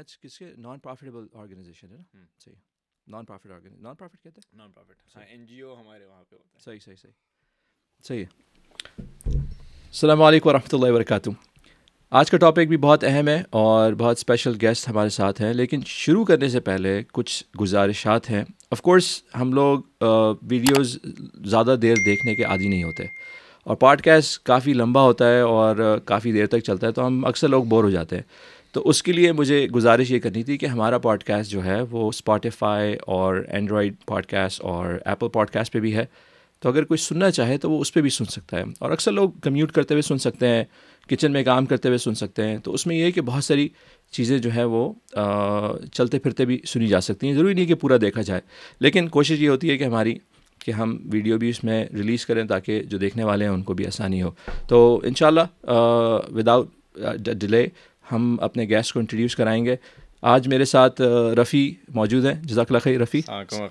Eights کس کے naan profitable organization ہے نا۔ صحیح non profit organize non profit کہتے ہیں non profit N G O ہمارے وہاں پہ ہوتا ہے صحیح صحیح صحیح صحیح ہے السلام علیکم ورحمۃ اللہ وبرکاتہ آج کا ٹاپک بھی بہت اہم ہے اور بہت اسپیشل گیسٹ ہمارے ساتھ ہیں لیکن شروع کرنے سے پہلے کچھ گزارشات ہیں آف کورس ہم لوگ ویڈیوز زیادہ دیر دیکھنے کے عادی نہیں ہوتے اور پوڈ کاسٹ کافی لمبا ہوتا ہے اور کافی دیر تک چلتا ہے تو ہم اکثر لوگ بور ہو جاتے ہیں تو اس کے لیے مجھے گزارش یہ کرنی تھی کہ ہمارا پوڈ کاسٹ جو ہے وہ اسپاٹیفائی اور اینڈرائڈ پوڈ کاسٹ اور ایپل پوڈ کاسٹ پہ بھی ہے۔ تو اگر کوئی سننا چاہے تو وہ اس پہ بھی سن سکتا ہے۔ اور اکثر لوگ کمیوٹ کرتے ہوئے سن سکتے ہیں کچن میں کام کرتے ہوئے سن سکتے ہیں۔ تو اس میں یہ ہے کہ بہت ساری چیزیں جو ہیں وہ چلتے پھرتے بھی سنی جا سکتی ہیں۔ ضروری نہیں کہ پورا دیکھا جائے۔ لیکن کوشش یہ ہوتی ہے کہ ہماری، کہ ہم ویڈیو بھی اس میں ریلیز کریں تاکہ جو دیکھنے والے ہیں ان کو بھی آسانی ہو۔ تو ان شاء اللہ وداؤٹ ڈیلے ہم اپنے گیسٹ کو انٹروڈیوس کرائیں گے۔ آج میرے ساتھ رفیع موجود ہیں۔ جزاک اللہ خیر رفیع۔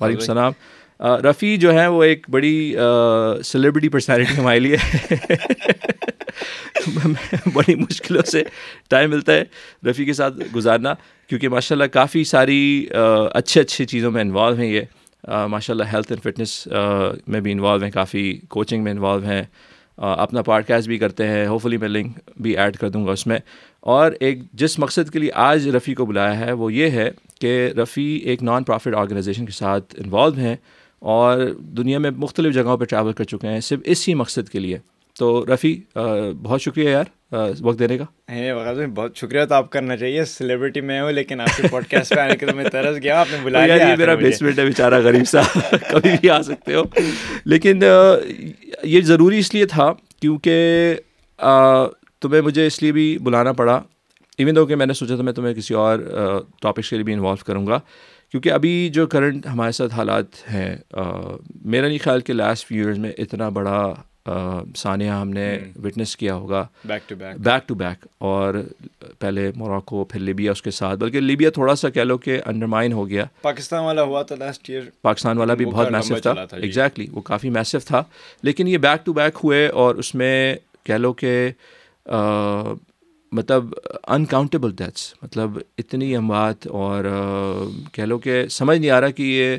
وعلیکم السلام۔ رفیع جو ہیں وہ ایک بڑی سیلیبریٹی پرسنالٹی ہمارے لیے۔ بڑی مشکلوں سے ٹائم ملتا ہے رفیع کے ساتھ گزارنا کیونکہ ماشاء اللہ کافی ساری اچھے اچھی چیزوں میں انوالو ہیں یہ۔ ماشاء اللہ ہیلتھ اینڈ فٹنس میں بھی انوالو ہیں کافی کوچنگ میں انوالو ہیں۔ اپنا پوڈ کاسٹ بھی کرتے ہیں۔ ہوپفلی میں لنک بھی ایڈ کر دوں گا اس میں۔ اور ایک جس مقصد کے لیے آج رفیع کو بلایا ہے وہ یہ ہے کہ رفیع ایک نان پروفٹ آرگنائزیشن کے ساتھ انوالو ہیں اور دنیا میں مختلف جگہوں پہ ٹریول کر چکے ہیں صرف اسی مقصد کے لیے۔ تو رفیع بہت شکریہ یار وقت دینے کا۔ بہت شکریہ تو آپ کرنا چاہیے۔ سیلیبریٹی میں ہوں لیکن آپ کے پوڈ کاسٹ پہ آنے کے تو میں ترس گیا آپ نے بلایا یہ میرا بیسمنٹ ہے بیچارہ غریب سا کبھی بھی آ سکتے ہو۔ لیکن یہ ضروری اس لیے تھا کیونکہ تمہیں مجھے اس لیے بھی بلانا پڑا. ایون دو کہ میں نے سوچا تھا میں تمہیں کسی اور ٹاپکس کے لیے بھی انوالو کروں گا. کیونکہ ابھی جو کرنٹ ہمارے ساتھ حالات ہیں میرا نہیں خیال کہ لاسٹ فیو ایئرز میں اتنا بڑا سانیہ ہم نے وٹنس کیا ہوگا. Back to back back to back اور پہلے موراکو پھر لیبیا اس کے ساتھ. بلکہ لیبیا تھوڑا سا کہہ لو کہ انڈرمائن ہو گیا. پاکستان والا ہوا تھا لاسٹ ایئر پاکستان والا بھی بہت میسو تھا. ایگزیکٹلی وہ کافی میسو تھا. لیکن یہ بیک ٹو بیک ہوئے اور اس میں کہہ لو کہ مطلب انکاؤنٹیبل ڈیتھس مطلب اتنی اموات اور کہہ لو کہ سمجھ نہیں آ رہا کہ یہ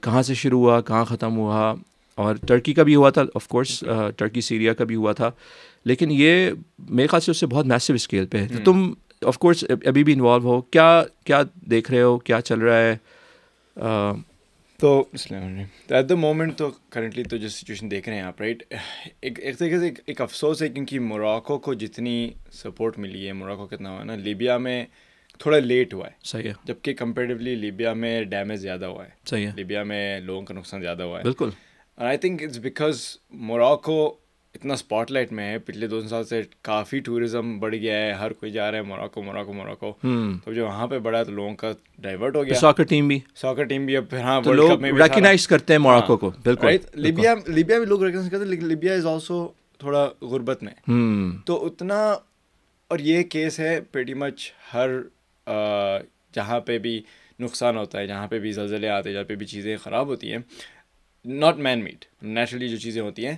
کہاں سے شروع ہوا کہاں ختم ہوا اور ٹرکی کا بھی ہوا تھا آف کورس ٹرکی سیریا کا بھی ہوا تھا لیکن یہ میرے خیال سے اس سے بہت میسو اسکیل پہ ہے۔ تو تم آف کورس ابھی بھی انوالو ہو کیا کیا دیکھ رہے ہو کیا چل رہا ہے؟ تو ایٹ دا مومنٹ تو کرنٹلی تو جو سچویشن دیکھ رہے ہیں آپ رائٹ ایک ایک طریقے سے ایک افسوس ہے کیونکہ موراکو کو جتنی سپورٹ ملی ہے موراکو کتنا ہوا ہے نا لیبیا میں تھوڑا لیٹ ہوا ہے۔ صحیح ہے۔ جبکہ کمپیریٹیولی لیبیا میں ڈیمیج زیادہ ہوا ہے۔ صحیح ہے۔ لیبیا میں لوگوں کا نقصان زیادہ ہوا ہے۔ بالکل۔ I think it's because Morocco اتنا اسپاٹ لائٹ میں ہے پچھلے دو سال سے کافی ٹوریزم بڑھ گیا ہے ہر کوئی جا رہا ہے موراکو موراکو موراکو تو جو وہاں پہ بڑا تو لوگوں کا ڈائیورٹ ہو گیا۔ ساکر ٹیم بھی۔ ساکر ٹیم بھی اب پھر ہاں لوگ ریکگنائز کرتے ہیں موراکو کو۔ بالکل لیبیا لیبیا میں لوگ ریکگنائز کرتے ہیں لیکن لیبیا از آلسو تھوڑا غربت میں۔ تو اتنا اور یہ کیس ہے پیٹی مچ ہر جہاں پہ بھی نقصان ہوتا ہے جہاں پہ بھی زلزلے آتے ہیں جہاں پہ بھی چیزیں خراب ہوتی ہیں۔ ناٹ مین میڈ نیچرلی جو چیزیں ہوتی ہیں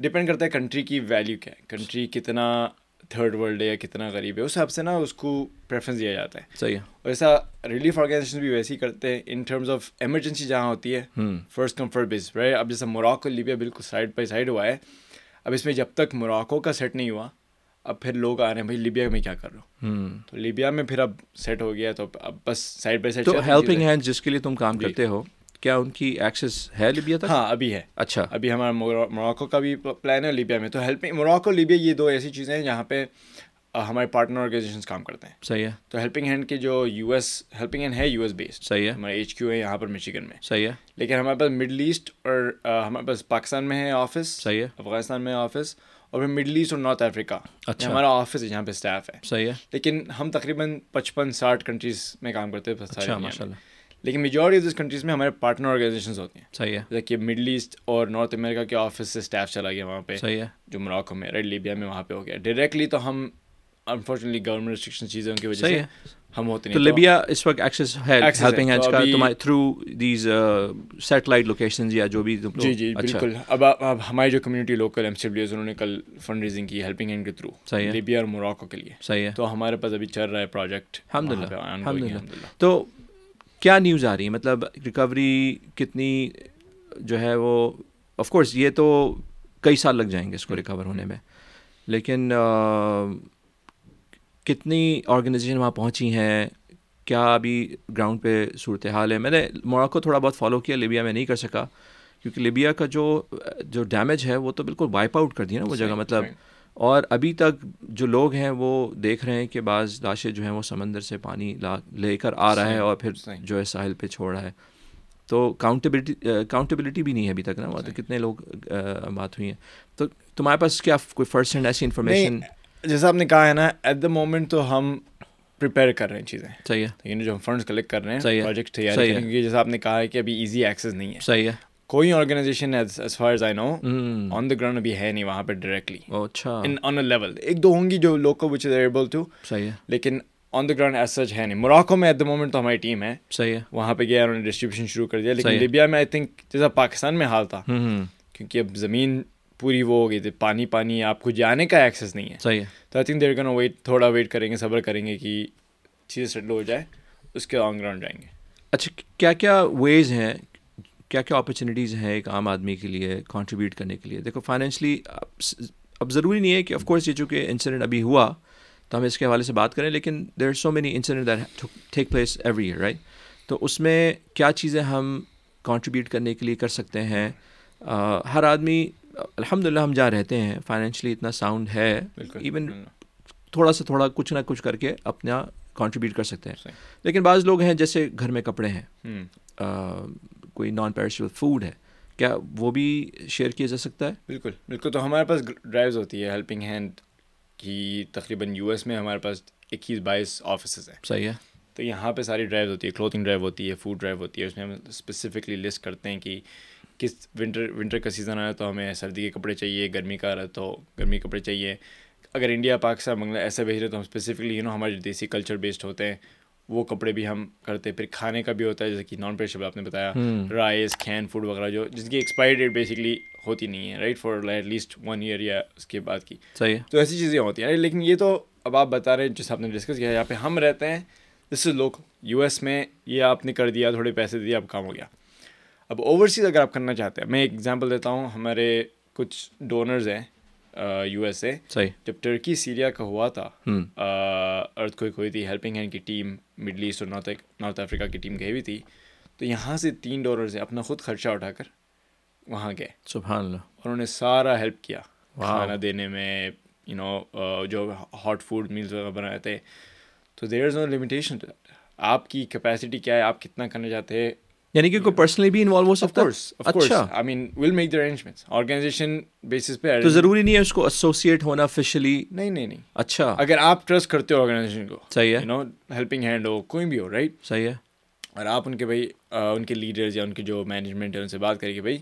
ڈپینڈ کرتا ہے کنٹری کی ویلیو کیا ہے۔ کنٹری کتنا تھرڈ ورلڈ ہے یا کتنا غریب ہے اس حساب سے نا اس کو پریفرنس دیا جاتا ہے۔ صحیح ہے۔ اور ایسا ریلیف آرگنائزیشن بھی ویسے ہی کرتے ہیں ان ٹرمز آف ایمرجنسی جہاں ہوتی ہے فرسٹ کمفرٹ بیس رائٹ اب جیسا موراکو لیبیا بالکل سائڈ بائی سائڈ ہوا ہے۔ اب اس میں جب تک موراکو کا سیٹ نہیں ہوا اب پھر لوگ آ رہے ہیں بھائی لیبیا میں کیا کر رہا ہوں تو لیبیا میں پھر اب سیٹ ہو گیا تو اب بس side by side helping hand جس کے لیے تم کام کرتے ہو کیا ان کی ایکسیس ہے لیبیا تک؟ ہاں ابھی ہے۔ اچھا۔ ابھی ہمارا موراکو کا بھی پلان ہے لیبیا میں۔ تو ہیلپنگ موراکو لیبیا یہ دو ایسی چیزیں ہیں جہاں پہ ہمارے پارٹنر آرگنائزیشنس کام کرتے ہیں۔ صحیح ہے۔ تو ہیلپنگ ہینڈ کے جو یو ایس ہیلپنگ ہینڈ ہے یو ایس بیسڈ صحیح ہے۔ ہمارا ایچ کیو ہے یہاں پر میچیگن میں۔ صحیح ہے۔ لیکن ہمارے پاس مڈل ایسٹ اور ہمارے پاس پاکستان میں ہے آفس صحیح ہے۔ افغانستان میں آفس اور پھر مڈل ایسٹ اور نارتھ افریقہ اچھا۔ ہمارا آفس ہے جہاں پہ اسٹاف ہے۔ صحیح ہے۔ لیکن ہم تقریباً پچپن ساٹھ کنٹریز میں کام کرتے ہیں۔ اچھا ماشاء اللہ لیکن میجورٹی آف دس کنٹریز میں ہمارے پارٹنر آرگنائزیشنز ہوتی ہیں۔ صحیح ہے۔ جیسے کہ مڈل ایسٹ اور نارتھ امریکہ کے آفس سے اسٹاف چلا گیا وہاں پہ۔ صحیح ہے۔ جو مراکو میں ریڈ لیبیا میں وہاں پہ ہو گیا۔ ڈائریکٹلی تو ہم انفارچونیٹلی گورنمنٹ ریسٹرکشن چیزوں کی وجہ سے ہم ہوتے تو نہیں لیبیا اس وقت ایکسیس ہے ہیلپنگ ہینڈس تو کا تھرو دیز سیٹلائٹ لوکیشنز یا جو بھی تم لوگ جی جی اچھا۔ بالکل۔ اب اب ہماری جو کمیونٹی لوکل ایم سی ڈبلیوز انہوں نے کل فنڈ ریزنگ کی ہیلپنگ ہینڈ کے تھرو صحیح ہے۔ لیبیا اور موراکو کے لیے۔ صحیح ہے۔ تو ہمارے پاس ابھی چل رہا ہے پروجیکٹ الحمد للہ الحمد للہ تو کیا نیوز آ رہی ہے مطلب ریکوری کتنی جو ہے وہ آف کورس یہ تو کئی سال لگ جائیں گے اس کو ریکور ہونے میں لیکن کتنی آرگنائزیشن وہاں پہنچی ہیں؟ کیا ابھی گراؤنڈ پہ صورت حال ہے؟ میں نے موراکو تھوڑا بہت فالو کیا لیبیا میں نہیں کر سکا کیونکہ لیبیا کا جو جو ڈیمیج ہے وہ تو بالکل وائپ آؤٹ کر دیا نا وہ جگہ مطلب اور ابھی تک جو لوگ ہیں وہ دیکھ رہے ہیں کہ بعض لاشیں جو ہیں وہ سمندر سے پانی لا لے کر آ رہا ہے اور پھر جو ہے ساحل پہ چھوڑ رہا ہے۔ تو کاؤنٹیبلٹی اکاؤنٹیبلٹی بھی نہیں ہے ابھی تک نا تو کتنے لوگ بات ہوئی ہیں۔ تو تمہارے پاس کیا کوئی فرسٹ ہینڈ ایسی انفارمیشن جیسا آپ نے کہا ہے نا ایٹ دا مومنٹ تو ہم پریپیئر کر رہے ہیں چیزیں۔ صحیح ہے۔ لیکن جو ہم فنڈس کلیکٹ کر رہے ہیں پروجیکٹ تیار کیونکہ جیسا آپ نے کہا ہے کہ ابھی ایزی ایکسیس نہیں ہے۔ صحیح ہے۔ کوئی organization as far as I know on the ground ابھی ہے نہیں وہاں پہ ڈائریکٹلی اچھا. آن اے لیول ایک دو ہوں گی جو local which is able to صحیح ہے. لیکن آن دا گراؤنڈ ایز سچ ہے نہیں. موراکو میں ایٹ دا مومنٹ تو ہماری ٹیم ہے. صحیح ہے. وہاں پہ گیا انہوں نے ڈسٹریبیوشن شروع کر دیا. لیکن لیبیا میں آئی تھنک جیسا پاکستان میں حال تھا. کیونکہ اب زمین پوری وہ ہو گئی تھی. پانی پانی آپ کو جانے کا ایکسیس نہیں ہے. صحیح ہے. تو آئی تھنک دیر کن ویٹ تھوڑا ویٹ کریں گے صبر کریں گے کہ چیزیں سیٹل ہو جائے اس کے آن گراؤنڈ جائیں گے. اچھا کیا کیا ویز ہیں کیا کیا اپرچونیٹیز ہیں ایک عام آدمی کے لیے کنٹریبیوٹ کرنے کے لیے؟ دیکھو فائنینشلی اب ضروری نہیں ہے کہ آف کورس یہ چونکہ انسیڈنٹ ابھی ہوا تو ہم اس کے حوالے سے بات کریں لیکن there are so many incident that take place every year right تو اس میں کیا چیزیں ہم کنٹریبیوٹ کرنے کے لیے کر سکتے ہیں؟ ہر آدمی الحمد للہ ہم جہاں رہتے ہیں فائنینشلی اتنا ساؤنڈ ہے ایون تھوڑا سا تھوڑا کچھ نہ کچھ کر کے اپنا کنٹریبیوٹ کر سکتے ہیں۔ لیکن بعض لوگ ہیں جیسے گھر میں کپڑے ہیں۔ کوئی نان پیرشبل فوڈ ہے کیا وہ بھی شیئر کیا جا سکتا ہے؟ بالکل بالکل تو ہمارے پاس ڈرائیوز ہوتی ہے ہیلپنگ ہینڈ کی تقریباً یو ایس میں ہمارے پاس اکیس بائیس آفیسز ہیں۔ صحیح ہے۔ تو یہاں پہ ساری ڈرائیو ہوتی ہے کلوتھنگ ڈرائیو ہوتی ہے فوڈ ڈرائیو ہوتی ہے اس میں ہم اسپیسیفکلی لسٹ کرتے ہیں کہ کس ونٹر ونٹر کا سیزن آیا تو ہمیں سردی کے کپڑے چاہیے گرمی کا آ رہا ہے تو گرمی کے کپڑے چاہیے۔ اگر انڈیا پاکستان بنگلہ ایسے بھیج رہے تو ہم اسپیسیفکلی یو نو ہمارے دیسی کلچر بیسڈ ہوتے ہیں۔ وہ کپڑے بھی ہم کرتے پھر کھانے کا بھی ہوتا ہے جیسے کہ نان پیریشبل آپ نے بتایا رائس کھین فوڈ وغیرہ جو جس کی ایکسپائری ڈیٹ بیسکلی ہوتی نہیں ہے right for at least one year یا اس کے بعد کی۔ صحیح تو ایسی چیزیں ہوتی ہیں۔ لیکن یہ تو اب آپ بتا رہے ہیں جیسے آپ نے ڈسکس کیا یہاں پہ ہم رہتے ہیں۔ This is local U S میں یہ آپ نے کر دیا تھوڑے پیسے دیا اب کام ہو گیا۔ اب اوورسیز اگر آپ کرنا چاہتے ہیں میں ایک ایگزامپل دیتا ہوں۔ ہمارے کچھ ڈونرز ہیں۔ یو ایس اے جب ٹرکی سیریا کا ہوا تھا ارتھ کوئی ہوئی تھی ہیلپنگ ہینڈ کی ٹیم مڈل ایسٹ اور نارتھ نارتھ افریقہ کی ٹیم گئی ہوئی تھی تو یہاں سے تین ڈونرز ہیں اپنا خود خرچہ اٹھا کر وہاں گئے۔ سبحان اللہ۔ انہوں نے سارا ہیلپ کیا۔ کھانا دینے میں یو نو جو ہاٹ فوڈ میلز وغیرہ بنائے تھے۔ تو دیر از نو لمیٹیشن آپ کی کیپیسٹی کیا ہے؟ آپ کتنا کرنا چاہتے ہیں؟ یعنی کہ کوئی پرسنلی بھی انوالو ہو سکتا ہے؟ اچھا۔ I mean will make the arrangements organization basis پہ تو ضروری نہیں ہے اس کو ایسوسیٹ ہونا آفیشلی نہیں نہیں نہیں۔ اچھا۔ اگر آپ ٹرسٹ کرتے ہو آرگنائزیشن کو صحیح ہے۔ نو ہیلپنگ ہینڈ ہو کوئی بھی ہو رائٹ صحیح ہے۔ اور آپ ان کے بھائی ان کے لیڈرز یا ان کے جو مینجمنٹ ہے ان سے بات کریں کہ بھائی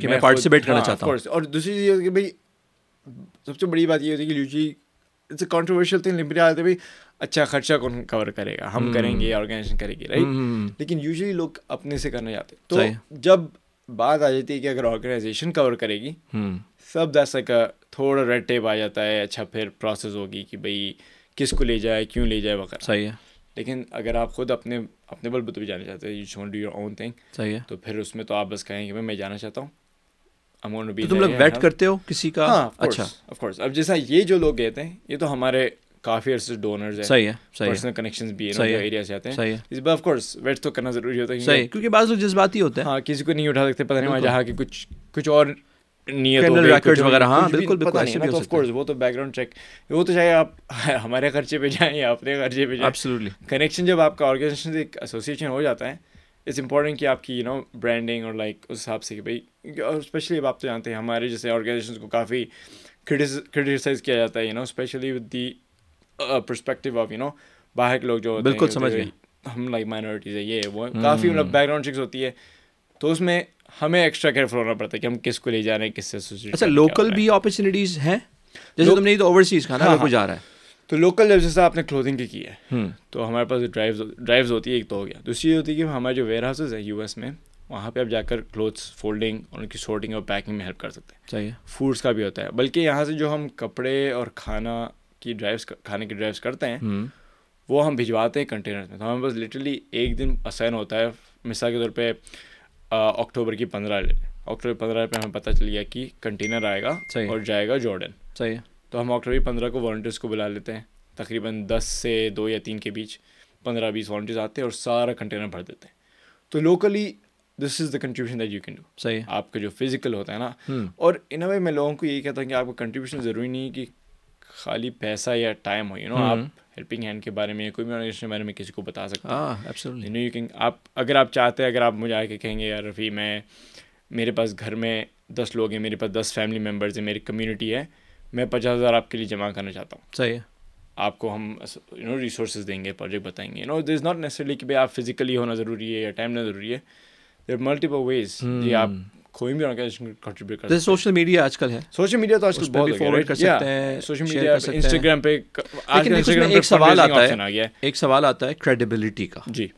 کہ میں پارٹیسپیٹ کرنا چاہتا ہوں۔ اور دوسری چیز یہ کہ بھائی سب سے بڑی بات یہ ہوتی ہے کہ usually it's a controversial thing لمبیا آتے بھائی اچھا خرچہ کون کور کرے گا ہم کریں گے آرگنائزیشن کرے گی رائٹ لیکن یوزلی لوگ اپنے سے کرنا چاہتے تو جب بات آ جاتی ہے کہ اگر آرگنائزیشن کور کرے گی سب دس کا تھوڑا ریڈ ٹیپ آ جاتا ہے اچھا پھر پروسیس ہوگی کہ بھائی کس کو لے جائے کیوں لے جائے وغیرہ صحیح ہے لیکن اگر آپ خود اپنے اپنے بل بت بھی جانا چاہتے ہیں you do your own thing صحیح ہے تو پھر اس میں تو آپ بس کہیں کہ میں جانا چاہتا ہوں تم لوگ ویٹ کرتے ہو کسی کا؟ اچھا۔ آف کورس اب جیسا یہ جو لوگ گئے تھے یہ تو ہمارے کافی عرصے ڈونرز ہیں صحیح ہے پرسنل کنیکشنز بھی ہیں ایریا سے آتے ہیں۔ صحیح ہے۔ آف کورس ویٹ تو کرنا ضروری ہوتا ہے صحیح کیونکہ بعض لوگ جذباتی ہوتے ہیں۔ ہاں کسی کو نہیں اٹھا سکتے پتہ نہیں وہاں جہاں کی کچھ کچھ اور نیت وغیرہ ہاں بالکل بالکل آف کورس وہ تو بیک گراؤنڈ چیک وہ تو چاہے آپ ہمارے خرچے پہ جائیں یا اپنے خرچے پہ جائیں۔ کنیکشن جب آپ کا آرگنائزیشن ایک ایسوسیشن ہو جاتا ہے اٹس امپورٹنٹ کہ آپ کی یو نو برانڈنگ اور لائک اس حساب سے کہ بھائی اسپیشلی اب آپ تو جانتے ہیں ہمارے جیسے آرگنائزیشن کو کافی کرٹیسائز کیا جاتا ہے you know especially with the perspective of you know باہر کے لوگ جو بالکل سمجھ گئے۔ ہم لائک مائنورٹیز ہے یہ وہ کافی مطلب بیک گراؤنڈ چیکس ہوتی ہے۔ تو اس میں ہمیں ایکسٹرا کیئرفل ہونا پڑتا ہے کہ ہم کس کو لے جا رہے ہیں کس سے اچھا لوکل بھی اپرچونیٹیز ہیں؟ جیسے تم نے تو اوورسیز کھانا کو جا رہا ہے۔ تو لوکل جب جیسا آپ نے کلوتھنگ کی کی ہے تو ہمارے پاس ڈرائیوز ڈرائیوز ہوتی ہے ایک تو ہو گیا۔ دوسری یہ ہوتی ہے کہ ہمارے جو ویئر ہاؤسز ہیں یو ایس میں وہاں پہ آپ جا کر کلوتھس فولڈنگ اور ان کی سورٹنگ اور پیکنگ میں ہیلپ کر سکتے ہیں۔ ہے۔ فوڈس کا بھی ہوتا ہے۔ بلکہ یہاں سے جو ہم کپڑے اور کھانا کی ڈرائیوس کھانے کی ڈرائیوس کرتے ہیں وہ ہم بھجواتے ہیں کنٹینر میں۔ تو ہمیں بس لٹرلی ایک دن اسائن ہوتا ہے۔ مثال کے طور پہ اکتوبر کی پندرہ اکتوبر پندرہ پہ ہمیں پتہ چل گیا کہ کنٹینر آئے گا اور جائے گا جارڈن صحیح تو ہم اکتوبر کی پندرہ کو والنٹیئرس کو بلا لیتے ہیں۔ تقریباً دس سے دو یا تین کے بیچ پندرہ بیس والنٹیئرس آتے ہیں اور سارا کنٹینر بھر دیتے ہیں۔ تو locally this is the contribution that you can do صحیح آپ کا جو فزیکل ہوتا ہے نا۔ اور ان وے میں لوگوں کو یہی کہتا ہوں کہ آپ کا کنٹریبیوشن ضروری نہیں ہے کہ خالی پیسہ یا ٹائم ہو یو نو آپ ہیلپنگ ہینڈ کے بارے میں کوئی بھی آرگنائزیشن کے بارے میں کسی کو بتا سکتے ہیں۔ یو کین آپ اگر آپ چاہتے ہیں اگر آپ مجھے آ کے کہیں گے یار رفیع میں میرے پاس گھر میں دس لوگ ہیں میرے پاس دس فیملی ممبرز ہیں میری کمیونٹی ہے میں پچاس ہزار آپ کے لیے جمع کرنا چاہتا ہوں۔ صحیح ہے۔ آپ کو ہم یو نو ریسورسز دیں گے پروجیکٹ بتائیں گے۔ You know this is not necessarily کہ بھائی آپ فزیکلی ہونا ضروری ہے یا ٹائم لینا ضروری ہے۔ دیر ملٹیپل ویز جی آپ کوئی بھی کنٹریبیوٹ کر سوشل میڈیا آج کل ہے۔ سوشل میڈیا تو آج کل بہت forward کر سکتے ہیں سوشل میڈیا انسٹاگرام پہ آج کل انسٹاگرام ایک سوال آتا ہے ایک سوال آتا ہے کریڈیبلٹی کا۔ جی۔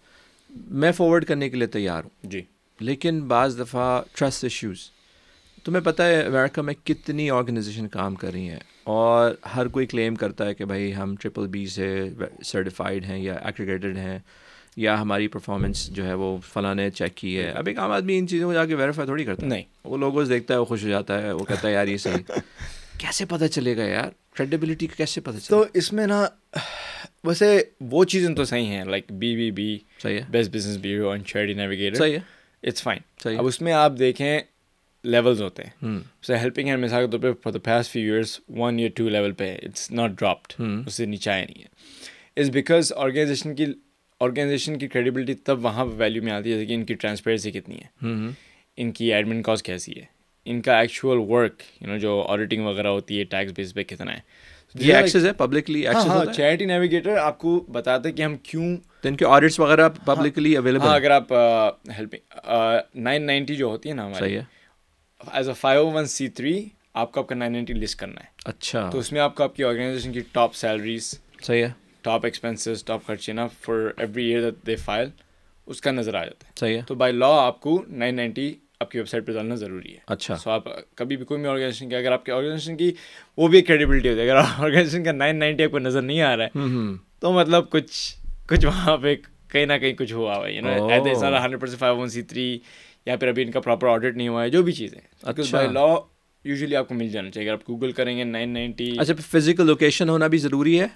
میں فارورڈ کرنے کے لیے تیار ہوں۔ جی۔ لیکن بعض دفعہ ٹرسٹ ایشوز تمہیں پتہ ہے امریکہ میں کتنی آرگنائزیشن کام کر رہی ہیں اور ہر کوئی کلیم کرتا ہے کہ بھائی ہم ٹرپل بی سے سرٹیفائڈ ہیں یا ایگریگیٹڈ ہیں یا ہماری پرفارمنس جو ہے وہ فلاں نے چیک کی ہے۔ اب ایک عام آدمی ان چیزوں کو جا کے ویریفائی تھوڑی کرتا ہے۔ نہیں۔ وہ لوگوں سے دیکھتا ہے وہ خوش ہو جاتا ہے وہ کہتا ہے یار یہ صحیح۔ کیسے پتہ چلے گا یار؟ کریڈیبلٹی کا کیسے پتہ چلے تو اس میں نا ویسے وہ چیزیں تو صحیح ہیں لائک بی بی بی صحیح ہے۔ Best business bureau and charity navigator صحیح ہے۔ اٹس فائن صحیح اب اس میں آپ دیکھیں لیولز ہوتے ہیں۔ جیسے ہیلپنگ ہینڈ مثال کے طور پہ for the past few years one یا ٹو لیول پہ اٹس ناٹ ڈراپڈ اس سے نیچے آیا نہیں ہے۔ از بیکاز آرگنائزیشن کی آرگنائزیشن کی کریڈیبلٹی تب وہاں پہ ویلیو میں آتی ہے جیسے کہ ان کی ٹرانسپیرنسی کتنی ہے۔ ان کی ایڈمن کاسٹ کیسی ہے؟ ان کا ایکچوئل ورک یو نو جو آڈیٹنگ وغیرہ ہوتی ہے ٹیکس بیس پہ کتنا ہے۔ یہ ایکسیز ہے پبلکلی ہاں ہاں چیریٹی نیویگیٹر آپ کو بتاتے کہ ہم کیوں ان کے آڈٹس وغیرہ پبلکلی اویلیبل ہاں اگر آپ ہیلپنگ نائن نائنٹی جو ہوتی ہے نا ہماری as a five one C three آپ کو آپ کا نائن نائنٹی لسٹ کرنا ہے۔ اچھا۔ تو اس میں آپ کو آپ کی آرگنائزیشن کی ٹاپ سیلریز صحیح ہے۔ ٹاپ ایکسپینسز ٹاپ خرچے نا for every year they file اس کا نظر آ جاتا ہے۔ صحیح ہے۔ تو بائی لا آپ کو نائن نائنٹی آپ کی ویب سائٹ پہ ڈالنا ضروری ہے۔ اچھا۔ سو آپ کبھی بھی کوئی بھی آرگنائزیشن کی اگر آپ کی آرگنائزیشن کی وہ بھی ایک کریڈیبلٹی ہوتی ہے۔ اگر آرگنائزیشن کا نائن نائنٹی آپ کو نظر نہیں آ رہا ہے تو مطلب کچھ کچھ وہاں پہ کہیں نہ کہیں کچھ ہوا ہوا ہے یا پھر ابھی ان کا پراپر آڈٹ نہیں ہوا ہے جو بھی چیزیں۔ بائی لا یوزلی آپ کو مل جانا چاہیے۔ اگر آپ گوگل کریں گے نائن نائنٹی۔ اچھا فزیکل لوکیشن ہونا بھی ضروری ہے؟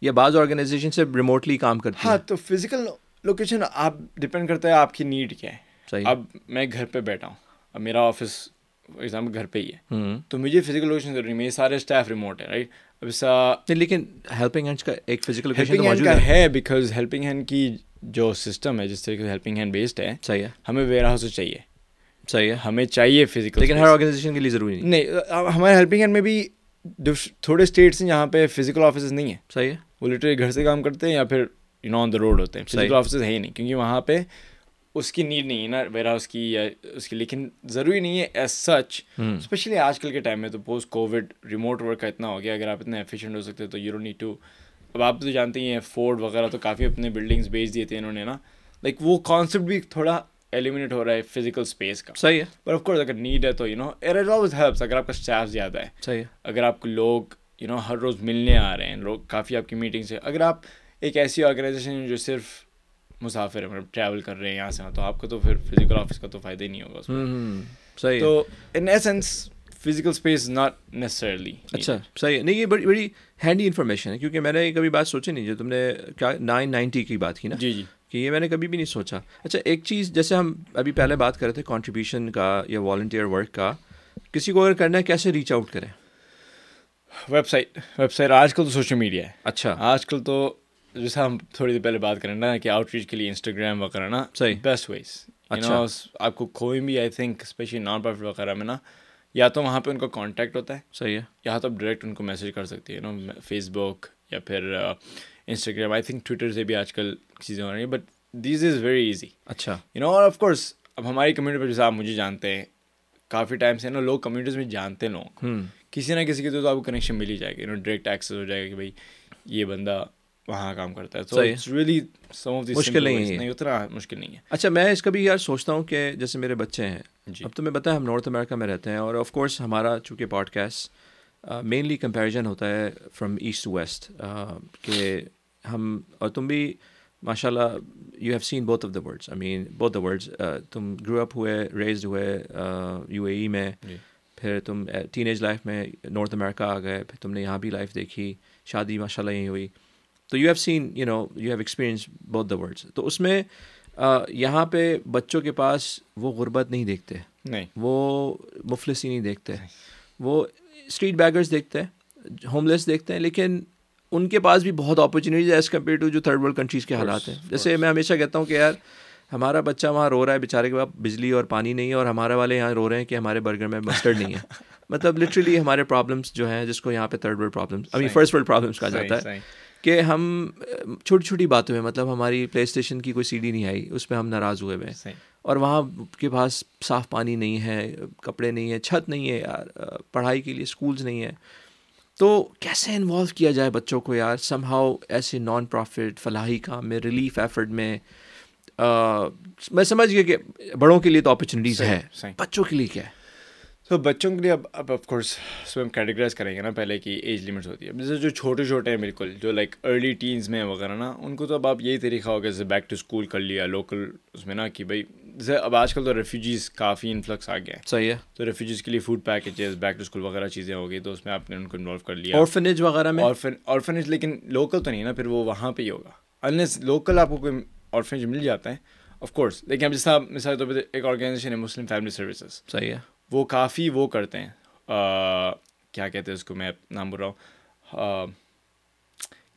یا بعض آرگنائزیشن سے ریموٹلی کام کرتی ہاں تو فزیکل لوکیشن آپ ڈپینڈ کرتا ہے آپ کی نیڈ کیا ہے۔ صحیح۔ اب میں گھر پہ بیٹھا ہوں۔ اب میرا آفس فار ایگزامپل گھر پہ ہی ہے۔ تو مجھے فزیکل لوکیشن ضروری میرے سارے اسٹاف ریموٹ ہے رائٹ اب لیکن ہیلپنگ ہینڈس کا ایک فزیکل لوکیشن ہینڈ ہے۔ بیکاز ہیلپنگ ہینڈ کی جو سسٹم ہے جس طریقے سے ہیلپنگ ہینڈ بیسڈ ہے صحیح ہے۔ ہمیں ویئر ہاؤس چاہیے۔ صحیح ہے۔ ہمیں چاہیے فزیکل لیکن ہر آرگنائزیشن کے لیے ضروری نہیں۔ نہیں ہمارے ہیلپنگ ہینڈ میں بھی تھوڑے اسٹیٹس ہیں جہاں پہ فزیکل آفیسز نہیں ہیں۔ صحیح ہے۔ وہ لٹرلی گھر سے کام کرتے ہیں یا پھر you know on the road ہوتے ہیں۔ فزیکل آفیسز ہے ہی نہیں کیونکہ وہاں پہ اس کی نیڈ نہیں ہے نا ویئر ہاؤس کی یا اس کی۔ لیکن ضروری نہیں ہے ایز سچ اسپیشلی آج کل کے ٹائم میں تو پوسٹ کووڈ ریموٹ ورک کا اتنا ہو گیا۔ اگر آپ اتنے ایفیشینٹ ہو سکتے تو یو نیڈ ٹو اب آپ تو جانتے ہی ہیں فورڈ وغیرہ تو کافی اپنے بلڈنگس بیچ دیے تھے انہوں نے نا. لائک وہ کانسیپٹ بھی تھوڑا ایلیمنیٹ ہو رہا ہے فزیکل اسپیس کا. صحیح ہے. پر آف کورس اگر نیڈ ہے تو you know it always helps اگر آپ کا اسٹاف زیادہ ہے. صحیح ہے. اگر آپ کو لوگ یو نو ہر روز ملنے آ رہے ہیں لوگ کافی آپ کی میٹنگ سے اگر آپ ایک ایسی آرگنائزیشن جو صرف مسافر ہے مطلب ٹریول کر رہے ہیں یہاں سے وہاں تو آپ کو تو پھر فزیکل آفس کا تو فائدہ ہی نہیں ہوگا اس میں. صحیح تو in essence physical space not necessarily اچھا صحیح ہے. نہیں یہ بڑی بڑی ہینڈی انفارمیشن ہے کیونکہ میں نے کبھی بات سوچی نہیں جو تم نے کیا نائن نائنٹی کی بات کی نا؟ جی جی۔ کہ یہ میں نے کبھی بھی نہیں سوچا۔ اچھا ایک چیز جیسے ہم ابھی پہلے بات کر رہے تھے کانٹریبیوشن کا یا والنٹیئر ورک کا کسی کو اگر کرنا ہے کیسے ریچ آؤٹ کریں؟ ویب سائٹ ویب سائٹ آج کل تو سوشل میڈیا ہے۔ اچھا۔ آج کل تو جیسا ہم تھوڑی دیر پہلے بات کریں نا کہ آؤٹ ریچ کے لیے انسٹاگرام وغیرہ نا صحیح۔ بیسٹ ویز اچھا۔ آپ کو کوئی بھی I think especially non profit وغیرہ میں نا یا تو وہاں پہ ان کا کانٹیکٹ ہوتا ہے صحیح ہے۔ یا تو آپ ڈائریکٹ ان کو میسیج کر سکتے ہیں نا فیس بک یا پھر انسٹاگرام آئی تھنک ٹویٹر سے بھی آج کل چیزیں ہو رہی ہیں but these is very easy اچھا۔ یو نو اور آف کورس اب ہماری کمیونٹی پہ جیسے آپ مجھے جانتے ہیں کافی ٹائم سے نا لوگ کمیونٹیز میں جانتے ہیں۔ لوگ کسی نہ کسی کے تو آپ کو کنیکشن مل ہی جائے گا یو نو ڈائریکٹ ایکسیس ہو جائے گا کہ بھائی یہ بندہ وہاں کام کرتا ہے۔ تو ریئلی سم آف مشکل نہیں ہے۔ اتنا مشکل نہیں ہے۔ اچھا میں اس کا بھی یار سوچتا ہوں کہ جیسے میرے بچے ہیں جی۔ اب تمہیں پتہ ہے ہم نارتھ امریکہ میں رہتے ہیں اور آف کورس ہمارا چونکہ پوڈ کاسٹ مینلی کمپیریزن ہوتا ہے فرام ایسٹ ٹو ویسٹ کہ ہم اور تم بھی ماشاء اللہ you have seen both of the words I mean both the words تم گرو اپ ہوئے ریزڈ ہوئے یو اے ای میں جی۔ پھر تم ٹین ایج لائف میں نارتھ امریکہ آ گئے پھر تم نے یہاں بھی لائف دیکھی شادی ماشاء اللہ یہیں ہوئی۔ تو you have seen you know you have experience بہت دا ورڈس تو اس میں یہاں پہ بچوں کے پاس وہ غربت نہیں دیکھتے۔ نہیں۔ وہ مفلسی نہیں دیکھتے۔ وہ اسٹریٹ بیگرز دیکھتے ہیں ہوم لیس دیکھتے ہیں لیکن ان کے پاس بھی بہت اپرچونیٹیز ایز کمپیئر ٹو جو تھرڈ ورلڈ کنٹریز کے حالات ہیں۔ جیسے میں ہمیشہ کہتا ہوں کہ یار ہمارا بچہ وہاں رو رہا ہے بیچارے کے پاس بجلی اور پانی نہیں ہے اور ہمارے والے یہاں رو رہے ہیں کہ ہمارے برگر میں مسٹرڈ نہیں ہے۔ مطلب لٹرلی ہمارے پرابلمس جو ہیں جس کو یہاں پہ تھرڈ ورلڈ پرابلمس ابھی فرسٹ ورلڈ پرابلمس کہا جاتا ہے۔ کہ ہم چھوٹی چھوٹی باتوں میں مطلب ہماری پلے اسٹیشن کی کوئی سی ڈی نہیں آئی اس پہ ہم ناراض ہوئے ہوئے ہیں۔ اور وہاں کے پاس صاف پانی نہیں ہے کپڑے نہیں ہیں چھت نہیں ہے یار پڑھائی کے لیے اسکولز نہیں ہیں۔ تو کیسے انوالو کیا جائے بچوں کو یار؟ سم ہاؤ ایسے نان پروفٹ فلاحی کام میں ریلیف ایفرٹ میں میں سمجھ گیا کہ بڑوں کے لیے تو اپرچونیٹیز ہے صحیح۔ بچوں کے لیے کیا ہے؟ تو بچوں کے لیے اب اب آف کورس اس میں ہم کیٹیگرائز کریں گے نا پہلے کی ایج لمٹس ہوتی ہے۔ جیسے جو چھوٹے چھوٹے ہیں بالکل جو لائک ارلی ٹینس میں وغیرہ نا ان کو تو اب آپ یہی طریقہ ہوگا جیسے بیک ٹو اسکول کر لیا لوکل اس میں نا کہ بھائی جیسے اب آج کل تو ریفیوجیز کافی انفلکس آ گیا ہے۔ صحیح ہے۔ تو ریفیوجیز کے لیے food packages back to school وغیرہ چیزیں ہو گئی تو اس میں آپ نے ان کو انوالو کر لیا۔ اورفنیج وغیرہ میں؟ آرفنیج لیکن لوکل تو نہیں نا پھر وہ وہاں پہ ہی ہوگا۔ انلیس لوکل آپ کو کوئی آرفنیج مل جاتا ہے آف کورس لیکن اب جیسا مثال طور پہ ایک آرگنائزیشن ہے مسلم فیملی سروسز صحیح ہے۔ وہ کافی وہ کرتے ہیں۔ کیا کہتے ہیں اس کو میں نام بول رہا ہوں۔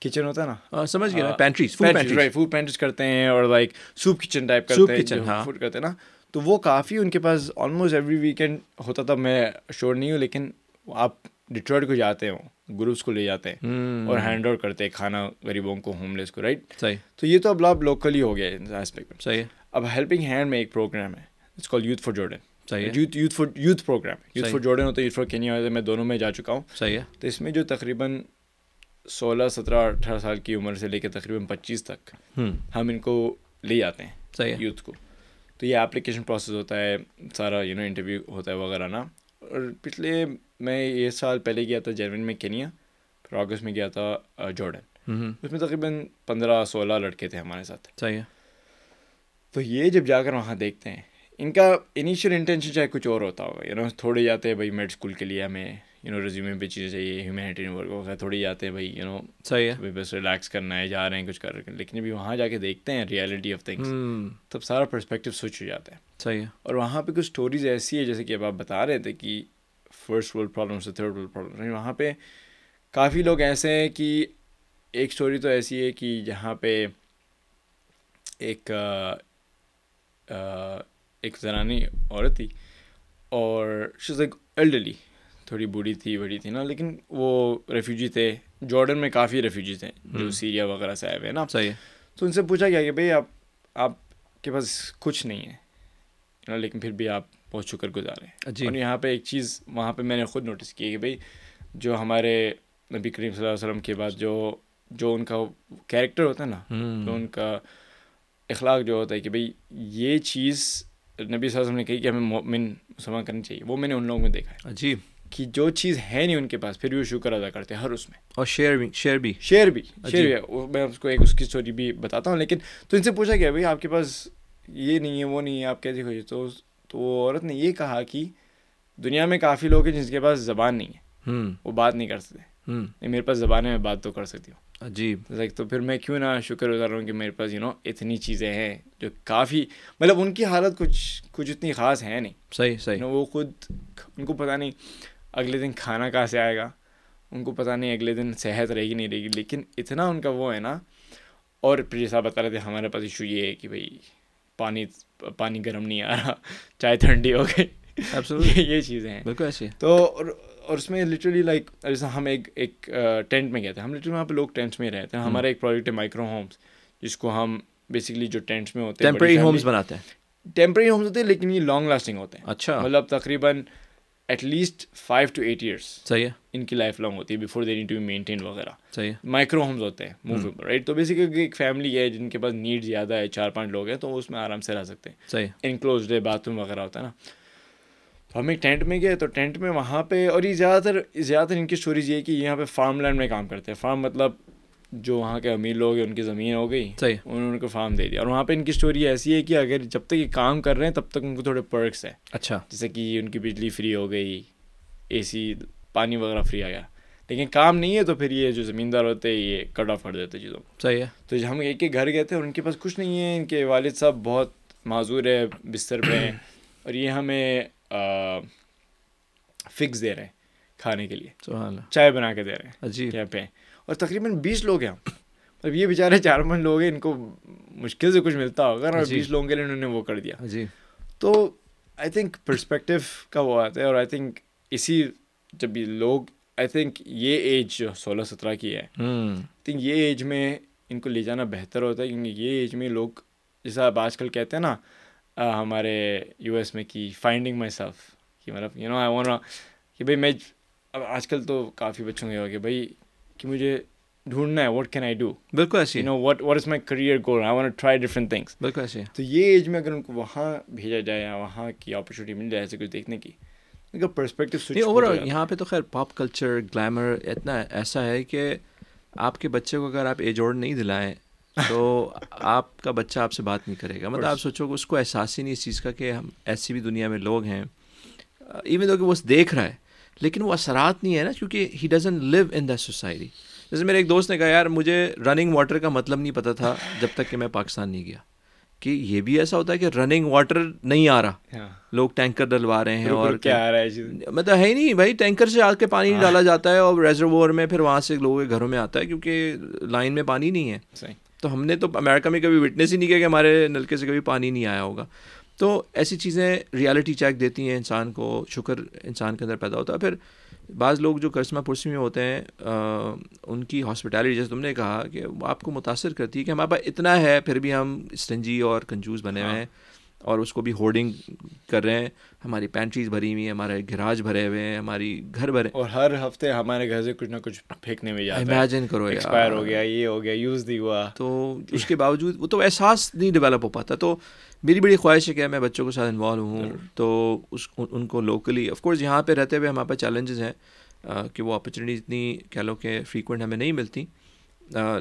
کچن ہوتا ہے نا۔ سمجھ گیا پینٹریز فوڈ پینٹریز کرتے ہیں اور لائک سوپ کچن ٹائپ کرتے ہیں ہاں. فوڈ کرتے ہیں نا۔ تو وہ کافی ان کے پاس آلموسٹ ایوری ویکینڈ ہوتا تھا میں شور نہیں ہوں لیکن آپ ڈٹروڈ کو جاتے ہوں گروپس کو لے جاتے ہیں اور ہینڈ اوور کرتے ہیں کھانا غریبوں کو ہوم لیس کو رائٹ صحیح۔ تو یہ تو اب آپ لوکل ہی ہو گیا اس اسپیکٹ میں۔ صحیح۔ اب ہیلپنگ ہینڈ میں ایک پروگرام ہے it's call youth for Jordan صحیح ہے۔ Youth youth for youth program youth. For Jordan ہوتا ہے یوتھ فار کینیا ہوتا ہے میں دونوں میں جا چکا ہوں۔ صحیح ہے۔ تو اس میں جو تقریباً سولہ سترہ اٹھارہ سال کی عمر سے لے کے تقریباً پچیس تک ہم۔ ان کو لے جاتے ہیں صحیح ہے۔ یوتھ کو۔ تو یہ اپلیکیشن پروسیس ہوتا ہے سارا یو نو انٹرویو ہوتا ہے وغیرہ نا۔ اور پچھلے میں یہ سال پہلے گیا تھا جرمن میں کینیا پھر اگست میں گیا تھا جارڈن۔ اس میں تقریباً پندرہ سولہ لڑکے تھے ہمارے ساتھ۔ صحیح ہے۔ تو یہ جب جا کر وہاں دیکھتے ہیں ان کا انیشیل انٹینشن چاہے کچھ اور ہوتا ہوگا یو نو تھوڑے جاتے ہیں بھائی میڈ اسکول کے لیے ہمیں یو نو ریزیومے پہ چیزیں چاہیے ہیومینیٹین ورک وغیرہ تھوڑے جاتے ہیں بھائی یو نو صحیح ہے۔ بس ریلیکس کرنا ہے جا رہے ہیں کچھ کر رہے ہیں لیکن جب وہاں جا کے دیکھتے ہیں ریئلٹی آف تھنگس تب سارا پرسپیکٹیو سوئچ ہو جاتا ہے۔ صحیح ہے۔ اور وہاں پہ کچھ اسٹوریز ایسی ہے جیسے کہ اب آپ بتا رہے تھے کہ فرسٹ ورلڈ پرابلم سے تھرڈ ورلڈ پرابلم وہاں پہ کافی لوگ ایسے ہیں کہ ایک اسٹوری تو ایسی ہے کہ جہاں پہ ایک ایک زنانی عورت تھی اور شیز لائک ایلڈرلی تھوڑی بوڑھی تھی بڑی تھی نا لیکن وہ ریفیوجی تھے۔ جارڈن میں کافی ریفیوجیز ہیں جو سیریا وغیرہ سے آئے ہوئے ہیں نا۔ صحیح تو ان سے پوچھا گیا کہ بھائی آپ آپ کے پاس کچھ نہیں ہے۔ لیکن پھر بھی آپ بہت شکر گزار ہیں۔ جی۔ اور یہاں پہ ایک چیز وہاں پہ میں نے خود نوٹس کی کہ بھائی جو ہمارے نبی کریم صلی اللہ علیہ وسلم کے بعد جو جو ان کا کیریکٹر ہوتا ہے نا جو ان کا اخلاق جو ہوتا ہے کہ بھائی یہ چیز نبی صلی اللہ علیہ وسلم نے کہی کہ ہمیں مومن مسلمان کرنی چاہیے۔ وہ میں نے ان لوگوں میں دیکھا ہے عجیب۔ کہ جو چیز ہے نہیں ان کے پاس پھر بھی وہ شکر ادا کرتے ہیں ہر اس میں۔ اور شیئر بھی شیئر بھی۔ شیئر بھی شیئر بھی۔ میں اس کو ایک اس کی اسٹوری بھی بتاتا ہوں لیکن تو ان سے پوچھا گیا بھائی آپ کے پاس یہ نہیں ہے وہ نہیں ہے آپ کیسے خوشی تو تو وہ عورت نے یہ کہا کہ دنیا میں کافی لوگ ہیں جن کے پاس زبان نہیں ہے۔ وہ بات نہیں کر سکتے۔ میرے پاس زبان ہے میں بات تو کر سکتی ہوں۔ عجیب۔ لائک تو پھر میں کیوں نہ شکر گزار ہوں کہ میرے پاس یو نو اتنی چیزیں ہیں جو کافی مطلب ان کی حالت کچھ کچھ اتنی خاص ہے نہیں۔ صحیح صحیح۔ وہ خود ان کو پتہ نہیں اگلے دن کھانا کہاں سے آئے گا۔ ان کو پتہ نہیں اگلے دن صحت رہے گی نہیں رہے گی لیکن اتنا ان کا وہ ہے نا۔ اور پھر جیسا بتا رہے تھے ہمارے پاس ایشو یہ ہے کہ بھائی پانی پانی گرم نہیں آ رہا چائے ٹھنڈی ہو گئی۔ یہ چیزیں ہیں۔ بالکل ایسی۔ تو اور اس میں لٹرلی لائک جیسے ہم ایک ایک ٹینٹ میں گئے تھے۔ ہم لٹرلی وہاں پہ لوگ ٹینٹس میں رہتے ہیں ہمارا ایک پروجیکٹ ہے مائکرو ہومس جس کو ہم بیسکلی جو ٹینٹس میں ہوتے ہیں ٹیمپرری ہومز بناتے ہیں۔ ٹیمپرری ہومس ہوتے ہیں لیکن یہ لانگ لاسٹنگ ہوتے ہیں۔ اچھا۔ مطلب تقریباً at least five to eight years صحیح ہے۔ ان کی لائف لانگ ہوتی ہے before they need to be maintain وغیرہ۔ صحیح ہے۔ مائکرو ہومز ہوتے ہیں موویبل رائٹ تو بیسکلی ایک فیملی ہے جن کے پاس نیڈ زیادہ ہے چار پانچ لوگ ہیں تو اس میں آرام سے رہ سکتے ہیں۔ صحیح۔ انکلوزڈ ہے باتھ روم وغیرہ ہوتا ہے نا۔ تو ہم ایک ٹینٹ میں گئے تو ٹینٹ میں وہاں پہ اور یہ زیادہ تر زیادہ تر ان کی اسٹوریز یہ ہے کہ یہاں پہ فارم لینڈ میں کام کرتے ہیں۔ فارم مطلب جو وہاں کے امیر لوگ ہیں ان کی زمین ہو گئی۔ صحیح۔ انہوں نے ان کو فارم دے دیا۔ اور وہاں پہ ان کی اسٹوری ایسی ہے کہ اگر جب تک یہ کام کر رہے ہیں تب تک ان کو تھوڑے پرکس ہیں۔ اچھا۔ جیسے کہ ان کی بجلی فری ہو گئی اے سی پانی وغیرہ فری آ گیا۔ لیکن کام نہیں ہے تو پھر یہ جو زمیندار ہوتے ہیں یہ کٹ آف کر دیتے چیزوں کو۔ صحیح ہے۔ تو ہم ایک ایک گھر گئے تھے ان کے پاس کچھ نہیں ہے۔ ان کے والد صاحب بہت معذور ہے بستر پہ ہیں۔ اور یہ ہمیں فکس دے رہے ہیں کھانے کے لیے۔ چائے بنا کے دے رہے ہیں۔ عجیب۔ کیا پہ اور تقریباً بیس لوگ ہیں۔ اب یہ بیچارے چار پانچ لوگ ہیں ان کو مشکل سے کچھ ملتا ہوگا جی۔ بیس لوگوں کے لیے انہوں نے وہ کر دیا۔ عجیب۔ تو آئی تھنک پرسپیکٹیو کا وہ آتا ہے اور آئی تھنک اسی جب یہ لوگ آئی تھنک یہ ایج جو سولہ سترہ کی ہے تھنک یہ ایج میں ان کو لے جانا بہتر ہوتا ہے۔ کیونکہ یہ ایج میں لوگ جیسا آپ آج کل کہتے ہیں نا ہمارے یو ایس میں کہ فائنڈنگ مائی سیلف کہ مطلب یو نو آئی وانٹ کہ بھائی میں اب آج کل تو کافی بچوں کے ہو کہ بھائی کہ مجھے ڈھونڈنا ہے واٹ کین آئی ڈو بالکل ایسی۔ You know what what is my career goal I want try different things بالکل ایسی۔ ہے تو یہ ایج میں اگر ان کو وہاں بھیجا جائے یا وہاں کی اپرچونیٹی مل جائے ایسے کچھ دیکھنے کی ان کا اوور یہاں پہ تو خیر پاپ کلچر گلیمر اتنا ایسا ہے کہ آپ کے بچے کو اگر آپ ایج اور نہیں دلائیں تو آپ کا بچہ آپ سے بات نہیں کرے گا۔ مطلب آپ سوچو کہ اس کو احساس ہی نہیں اس چیز کا کہ ہم ایسی بھی دنیا میں لوگ ہیں۔ ایون دو کہ وہ دیکھ رہا ہے لیکن وہ اثرات نہیں ہے نا کیونکہ he doesn't leave in the society جیسے میرے ایک دوست نے کہا یار مجھے رننگ واٹر کا مطلب نہیں پتہ تھا جب تک کہ میں پاکستان نہیں گیا۔ کہ یہ بھی ایسا ہوتا ہے کہ رننگ واٹر نہیں آ رہا۔ لوگ ٹینکر ڈلوا رہے ہیں اور کیا آ رہا ہے مطلب ہے ہی نہیں بھائی ٹینکر سے آ کے پانی ڈالا جاتا ہے اور ریزروور میں پھر وہاں سے لوگوں کے گھروں میں آتا ہے کیونکہ لائن میں پانی نہیں ہے۔ تو ہم نے تو امریکہ میں کبھی وٹنس ہی نہیں کیا کہ ہمارے نلکے سے کبھی پانی نہیں آیا ہوگا۔ تو ایسی چیزیں ریالٹی چیک دیتی ہیں انسان کو شکر انسان کے اندر پیدا ہوتا ہے۔ پھر بعض لوگ جو کرسمہ پرسی میں ہوتے ہیں ان کی ہاسپٹیلٹی جیسے تم نے کہا کہ وہ آپ کو متاثر کرتی ہے کہ ہمارے پاس اتنا ہے پھر بھی ہم اسٹنجی اور کنجوز بنے ہوئے ہیں۔ اور اس کو بھی ہورڈنگ کر رہے ہیں۔ ہماری پینٹریز بھری ہوئی ہیں ہمارے گراج بھرے ہوئے ہیں ہماری گھر بھرے۔ اور ہر ہفتے ہمارے گھر سے کچھ نہ کچھ پھینکنے میں جاتا امیجن کرو ایکسپائر ہو گیا یہ ہو گیا یوز نہیں ہوا۔ تو اس کے باوجود وہ تو احساس نہیں ڈیولپ ہو پاتا۔ تو میری بڑی خواہش ہے کہ میں بچوں کے ساتھ انوالو ہوں۔ تو اس ان کو لوکلی آف کورس یہاں پہ رہتے ہوئے ہمارے پاس چیلنجز ہیں کہ وہ اپرچونیٹی اتنی کہہ لو کہ فریکوینٹ ہمیں نہیں ملتی۔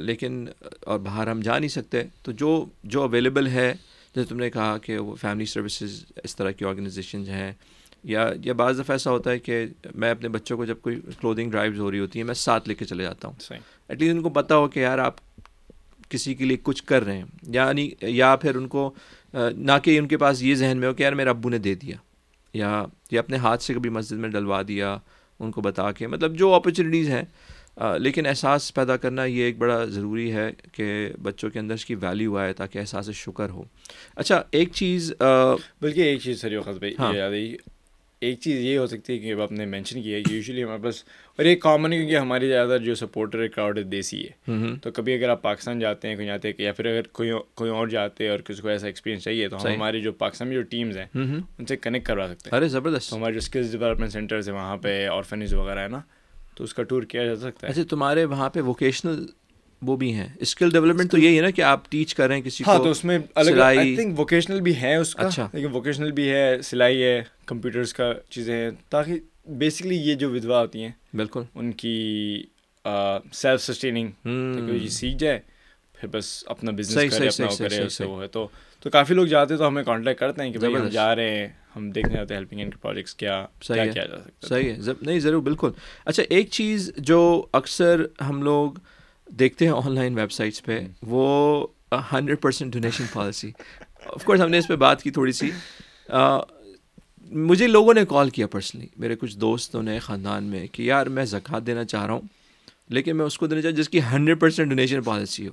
لیکن اور باہر ہم جا نہیں سکتے۔ تو جو جو اویلیبل ہے جیسے تم نے کہا کہ وہ فیملی سروسز اس طرح کی آرگنائزیشنز ہیں یا یا بعض دفعہ ایسا ہوتا ہے کہ میں اپنے بچوں کو جب کوئی کلودنگ ڈرائیوز ہو رہی ہوتی ہیں میں ساتھ لے کے چلے جاتا ہوں۔ ایٹ لیسٹ ان کو پتہ ہو کہ یار آپ کسی کے لیے کچھ کر رہے ہیں۔ یعنی یا پھر ان کو نہ کہ ان کے پاس یہ ذہن میں ہو کہ یار میرے ابو نے دے دیا یا یا اپنے ہاتھ سے کبھی مسجد میں ڈلوا دیا ان کو بتا کے۔ مطلب جو اپرچونیٹیز ہیں لیکن احساس پیدا کرنا یہ ایک بڑا ضروری ہے کہ بچوں کے اندر اس کی ویلیو آئے تاکہ احساس شکر ہو۔ اچھا ایک چیز بلکہ ایک چیز سر وقت بھائی ایک چیز یہ ہو سکتی ہے کہ آپ نے مینشن کیا ہے کہ یوزلی ہمارے پاس اور یہ کامن ہے کیونکہ ہماری زیادہ جو سپورٹر ہے کراؤڈ دیسی ہے۔ تو کبھی اگر آپ پاکستان جاتے ہیں کہیں جاتے ہیں یا پھر اگر کوئی کوئی اور جاتے ہیں اور کسی کو ایسا ایکسپیرینس چاہیے تو ہم ہماری جو پاکستان میں جو ٹیمز ہیں ان سے کنیکٹ کروا سکتے ہیں۔ ارے زبردست۔ ہمارے جو اسکلز ڈیولپمنٹ سینٹرز ہیں وہاں پہ آرفنیج وغیرہ ہے نا تو اس کا ٹور کیا جا سکتا ہے؟ اچھا تمہارے وہاں پہ ووکیشنل وہ بھی ہیں. اسکل ڈیولپمنٹ تو یہی ہے نا کہ آپ ٹیچ کر رہے ہیں کسی ہاں تو اس میں الگ آئی تھنک ووکیشنل بھی ہے اس کا اچھا۔ لیکن ووکیشنل بھی ہے سلائی ہے کمپیوٹرس کا چیزیں ہیں تاکہ بیسکلی یہ جو ودوا ہوتی ہیں بالکل۔ ان کی سیلف سسٹیننگ سیکھ جائے۔ پھر بس اپنا بزنس کرے اپنا کرے اس سے وہ ہے۔ تو تو کافی لوگ جاتے تو ہمیں کانٹیکٹ کرتے ہیں کہ بھائی ہم جا رہے ہیں ہم دیکھنے جاتے ہیں ہیلپنگ اینڈ پروجیکٹس کیا کیا کیا جا سکتا ہے۔ صحیح ہے۔ نہیں ضرور بالکل۔ اچھا ایک چیز جو اکثر ہم لوگ دیکھتے ہیں آن لائن ویب سائٹس پہ وہ hundred percent donation policy of course ہم نے اس پہ بات کی تھوڑی سی۔ مجھے لوگوں نے کال کیا پرسنلی میرے کچھ دوستوں نے خاندان میں کہ یار میں زکوٰۃ دینا چاہ رہا ہوں لیکن میں اس کو دینا چاہوں جس کی ہنڈریڈ پرسینٹ ڈونیشن پالیسی ہو۔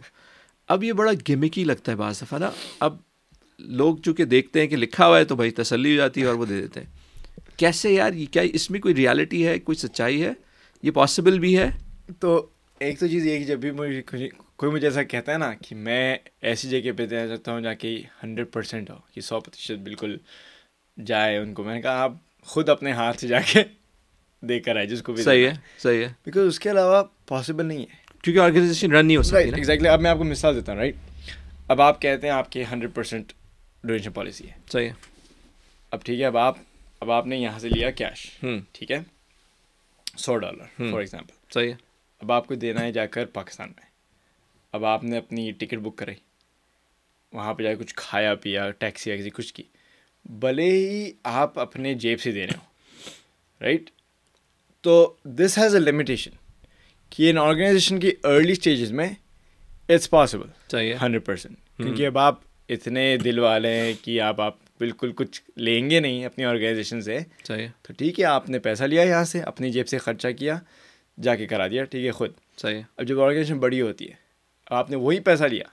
اب یہ بڑا گمکی لگتا ہے بعض دفعہ نا۔ اب لوگ چونکہ دیکھتے ہیں کہ لکھا ہوا ہے تو بھائی تسلی ہو جاتی ہے اور وہ دے دیتے ہیں۔ کیسے یار یہ کیا اس میں کوئی ریالٹی ہے کوئی سچائی ہے؟ یہ پاسبل بھی ہے؟ تو ایک تو چیز یہ کہ جب بھی مجھے کوئی مجھے ایسا کہتا ہے نا کہ میں ایسی جگہ پہ دینا چاہتا ہوں جا کے ہنڈریڈ پرسینٹ ہو کہ سو پرتیشت بالکل جائے ان کو۔ میں نے کہا آپ خود اپنے ہاتھ سے جا کے دے کر آئے جس کو بھی صحیح ہے صحیح ہے۔ بیکاز اس کے علاوہ پاسبل نہیں ہے۔ کیونکہ آرگنائزیشن رن نہیں ہو سکتی ایگزیکٹلی اب میں آپ کو مثال دیتا ہوں رائٹ اب آپ کہتے ہیں آپ کی ہنڈریڈ پرسینٹ ڈونیشن پالیسی ہے۔ صحیح ہے۔ اب ٹھیک ہے اب آپ اب آپ نے یہاں سے لیا کیش ٹھیک ہے؟ سو ڈالر فار ایگزامپل صحیح ہے۔ اب آپ کو دینا ہے جا کر پاکستان میں۔ اب آپ نے اپنی ٹکٹ بک کرائی۔ وہاں پہ جا کے کچھ کھایا پیا ٹیکسی ویکسی کچھ کی۔ بھلے ہی آپ اپنے جیب سے دے رہے ہو رائٹ تو دس ہیز اے لمیٹیشن کہ ان آرگنائزیشن کی ارلی اسٹیجز میں اٹس پاسبل ہے۔ ہنڈریڈ پرسینٹ کیونکہ اب آپ اتنے دل والے ہیں کہ آپ آپ بالکل کچھ لیں گے نہیں اپنی آرگنائزیشن سے۔ ہے۔ تو ٹھیک ہے آپ نے پیسہ لیا یہاں سے اپنی جیب سے خرچہ کیا جا کے کرا دیا ٹھیک ہے خود۔ صحیح اب جب آرگنائزیشن بڑی ہوتی ہے آپ نے وہی پیسہ لیا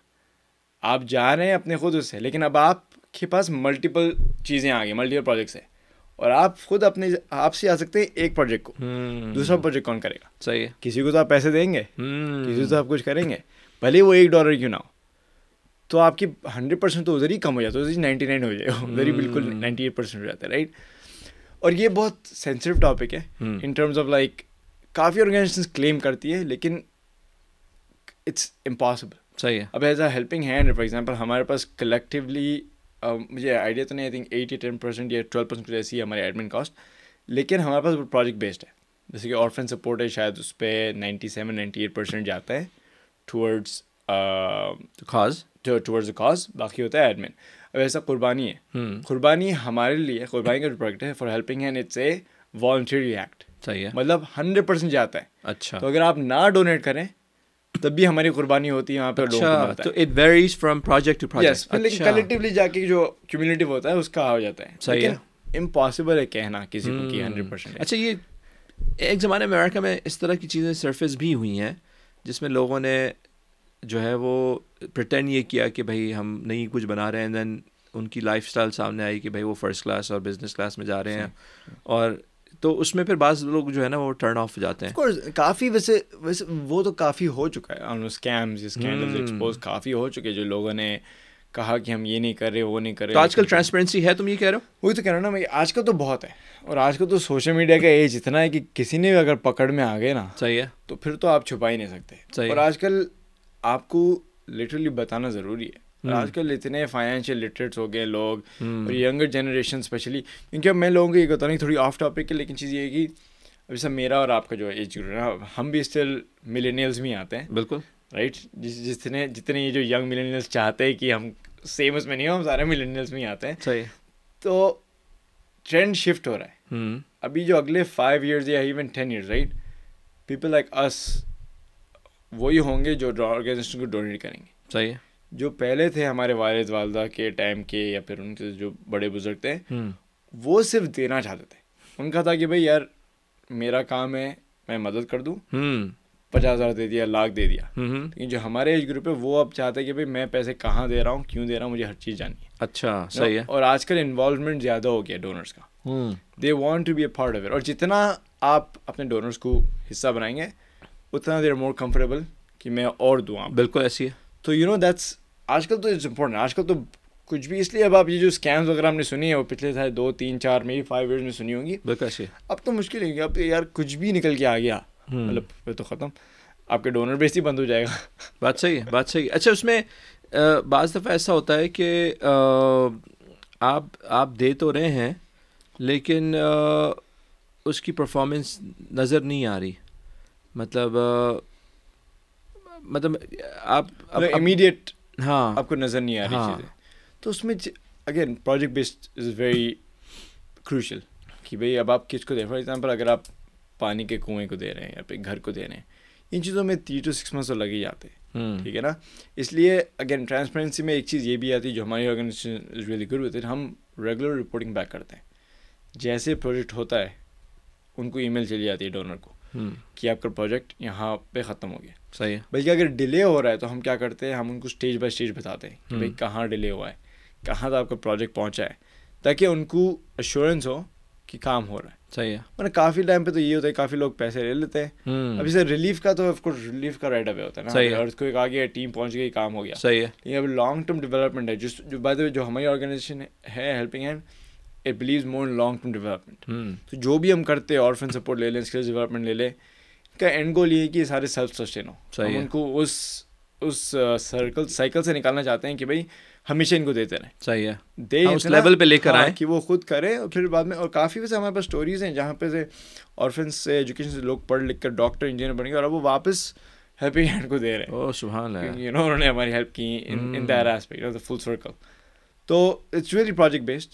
آپ جا رہے ہیں اپنے خود اس سے لیکن اب آپ کے پاس ملٹیپل چیزیں آ گئی ملٹیپل پروجیکٹس ہیں۔ اور آپ خود اپنے آپ سے آ سکتے ہیں ایک پروجیکٹ کو۔ دوسرا پروجیکٹ کون کرے گا؟ صحیح ہے۔ کسی کو تو آپ پیسے دیں گے۔ کسی کو تو آپ کچھ کریں گے۔ بھلے وہ ایک ڈالر کیوں نہ ہو۔ تو آپ کی ہنڈریڈ پرسینٹ تو ادھر ہی کم ہو جاتا ہے ادھر ہی نائنٹی نائن ہو جائے گا ادھر ہی بالکل نائنٹی ایٹ پرسینٹ ہو جاتا ہے رائٹ اور یہ بہت سینسٹیو ٹاپک ہے۔ ان ٹرمز آف لائک کافی آرگنائزیشن کلیم کرتی ہے لیکن اٹس امپاسبل صحیح ہے۔ اب as a helping hand for example ہمارے پاس کلیکٹیولی مجھے آئیڈیا تو نہیں آئی تھنک ایٹ یا ٹین پرسینٹ یا ٹویلو پرسینٹ ایسی ہے ہماری ایڈمن کاسٹ لیکن ہمارے پاس پروجیکٹ بیسڈ ہے. جیسے کہ آرفن سپورٹ ہے شاید اس پہ ninety seven ninety eight percent جاتا ہے ٹورڈز خاص ٹورڈز کاز باقی ہوتا ہے ایڈمن اب ایسا قربانی ہے. قربانی ہمارے لیے قربانی کا جو پروجیکٹ ہے for helping hand it's a volunteer act صحیح ہے. مطلب ہنڈریڈ پرسینٹ جاتا ہے. اچھا. تو اگر آپ نہ ڈونیٹ کریں تب بھی ہماری قربانی ہوتی ہے وہاں پہ اچھا تو it varies from project to project لیکن کلیکٹیولی جا کے جو کمیونٹی ہوتا ہے اس کا ہو جاتا ہے۔ صحیح ہے۔ امپاسبل ہے کہنا کسی کو کہ ہنڈریڈ پرسینٹ اچھا یہ ایک زمانے میں امریکہ میں اس طرح کی چیزیں سرفیس بھی ہوئی ہیں جس میں لوگوں نے جو ہے وہ پرٹین یہ کیا کہ بھائی ہم نئی کچھ بنا رہے ہیں دین ان کی لائف اسٹائل سامنے آئی کہ بھائی وہ فرسٹ کلاس اور بزنس کلاس میں جا رہے ہیں۔ اور تو اس میں پھر بعض لوگ جو ہے نا وہ ٹرن آف جاتے ہیں۔ کافی ویسے ویسے وہ تو کافی ہو چکا ہے۔ اسکیمز اسکینڈلز ایکسپوز کافی ہو چکے جو لوگوں نے کہا کہ ہم یہ نہیں کر رہے وہ نہیں کر رہے۔ تو آج کل ٹرانسپیرنسی ہے تم یہ کہہ رہے ہو؟ وہی تو کہہ رہا ہوں نا میں آج کل تو بہت ہے۔ اور آج کل تو سوشل میڈیا کا ایج اتنا ہے کہ کسی نے بھی اگر پکڑ میں آ گئے نا صحیح ہے۔ تو پھر تو آپ چھپا ہی نہیں سکتے۔ اور آج کل آپ کو لٹرلی بتانا ضروری ہے۔ آج کل اتنے فائنینشیل لٹریٹس ہو گئے لوگ اور ینگر جنریشن اسپیشلی کیونکہ اب میں لوگوں کو یہ بتا نہیں تھوڑی آف ٹاپک ہے لیکن چیز یہ ہے کہ جیسا میرا اور آپ کا جو ایج گروپ ہے ہم بھی اسٹل ملینیلس میں آتے ہیں۔ بالکل۔ رائٹ جس جتنے جتنے یہ جو ینگ ملینیلس چاہتے ہیں کہ ہم سیم اس میں نہیں ہو ہم سارے ملینیلس میں آتے ہیں۔ صحیح۔ تو ٹرینڈ شفٹ ہو رہا ہے۔ ابھی جو اگلے فائیو ایئرز یا even ten years right people like اس وہی ہوں گے جو آرگنائزیشن کو ڈونیٹ کریں گے۔ صحیح۔ ہے جو پہلے تھے ہمارے والد والدہ کے ٹائم کے یا پھر ان کے جو بڑے بزرگ تھے وہ صرف دینا چاہتے تھے۔ ان کا تھا کہ بھائی یار میرا کام ہے میں مدد کر دوں۔ پچاس ہزار دے دیا لاکھ دے دیا۔ لیکن جو ہمارے ایج گروپ ہے وہ اب چاہتے ہیں کہ بھائی میں پیسے کہاں دے رہا ہوں کیوں دے رہا ہوں مجھے ہر چیز جاننی ہے۔ اچھا صحیح ہے۔ اور آج کل انوالومنٹ زیادہ ہو گیا ڈونرس کا۔ They want to be a part of اور جتنا آپ اپنے ڈونرس کو حصہ بنائیں گے اتنا دیر مور کمفرٹیبل کہ میں اور دوں آپ بالکل ایسی ہے۔ تو یو نو دیٹس آج کل تو اٹس امپورٹنٹ آج کل تو کچھ بھی اس لیے اب آپ یہ جو اسکیمس وغیرہ ہم نے سنی ہے وہ پچھلے سارے دو تین چار میں فائیو ایئرس میں سنی ہوں گی۔ اب تو مشکل ہے اب یار کچھ بھی نکل کے آ گیا۔ مطلب پھر تو ختم۔ آپ کے ڈونر بیس ہی بند ہو جائے گا۔ بات صحیح ہے بات صحیح۔ ہے اچھا اس میں بعض دفعہ ایسا ہوتا ہے کہ آپ آپ دے تو رہے ہیں لیکن اس کی پرفارمنس نظر نہیں آ رہی۔ مطلب مطلب آپ امیڈیٹ ہاں۔ آپ کو نظر نہیں آ رہی چیزیں۔ تو اس میں again project based is very crucial کہ بھائی اب آپ کس کو دیں۔ فار ایگزامپل اگر آپ پانی کے کنویں کو دے رہے ہیں یا پھر گھر کو دے رہے ہیں ان چیزوں میں تھری ٹو سکس منتھس تو لگ ہی جاتے ہیں۔ ٹھیک ہے نا؟ اس لیے اگین ٹرانسپیرنسی میں ایک چیز یہ بھی آتی ہے جو ہماری آرگنائزیشن از ریلی گڈ ہوتے ہیں ہم ریگولر رپورٹنگ بیک کرتے ہیں۔ جیسے پروجیکٹ ہوتا ہے ان کو ای میل چلی جاتی ہے ڈونر کو کہ آپ کا پروجیکٹ یہاں پہ ختم ہو گیا۔ صحیح ہے۔ بلکہ اگر ڈیلے ہو رہا ہے تو ہم کیا کرتے ہیں؟ ہم ان کو اسٹیج بائی اسٹیج بتاتے ہیں کہ بھائی کہاں ڈیلے ہوا ہے؟ کہاں تک آپ کا پروجیکٹ پہنچا ہے؟ تاکہ ان کو ایشورنس ہو کہ کام ہو رہا ہے۔ صحیح ہے۔ ورنہ کافی ٹائم پہ تو یہ ہوتا ہے کافی لوگ پیسے لے لیتے ہیں۔ ابھی سر ریلیف کا تو آف کورس ریلیف کا رائٹ اوے ہوتا ہے نا۔ ارتھ کو ایک آگے ٹیم پہنچ گئی کام ہو گیا۔ صحیح ہے۔ لیکن اب لانگ ٹرم ڈیولپمنٹ ہے جس جو بات جو ہماری آرگنائزیشن ہے helping hand it believes more in long term development تو جو بھی ہم کرتے ہیں آرفن سپورٹ لے لیں اسکلز ڈیولپمنٹ لے لیں کا اینڈ گول یہ ہے کہ یہ سارے سیلف سسٹین ہو ان کو اس اس سرکل سائیکل سے نکالنا چاہتے ہیں کہ بھائی ہمیشہ ان کو دیتے رہیں۔ صحیح ہے۔ دے اس لیول پہ لے کر آئیں۔ کہ وہ خود کریں اور پھر بعد میں اور کافی ویسے ہمارے پاس اسٹوریز ہیں جہاں پہ سے آرفنس سے ایجوکیشن سے لوگ پڑھ لکھ کر ڈاکٹر انجینئر بن گئے اور اب وہ واپس ہیلپنگ ہینڈ کو دے رہے ہیں۔ او سبحان اللہ۔ یو نو انہوں نے ہماری ہیلپ کی in that aspect full circle تو اٹس ریئلی پروجیکٹ بیسڈ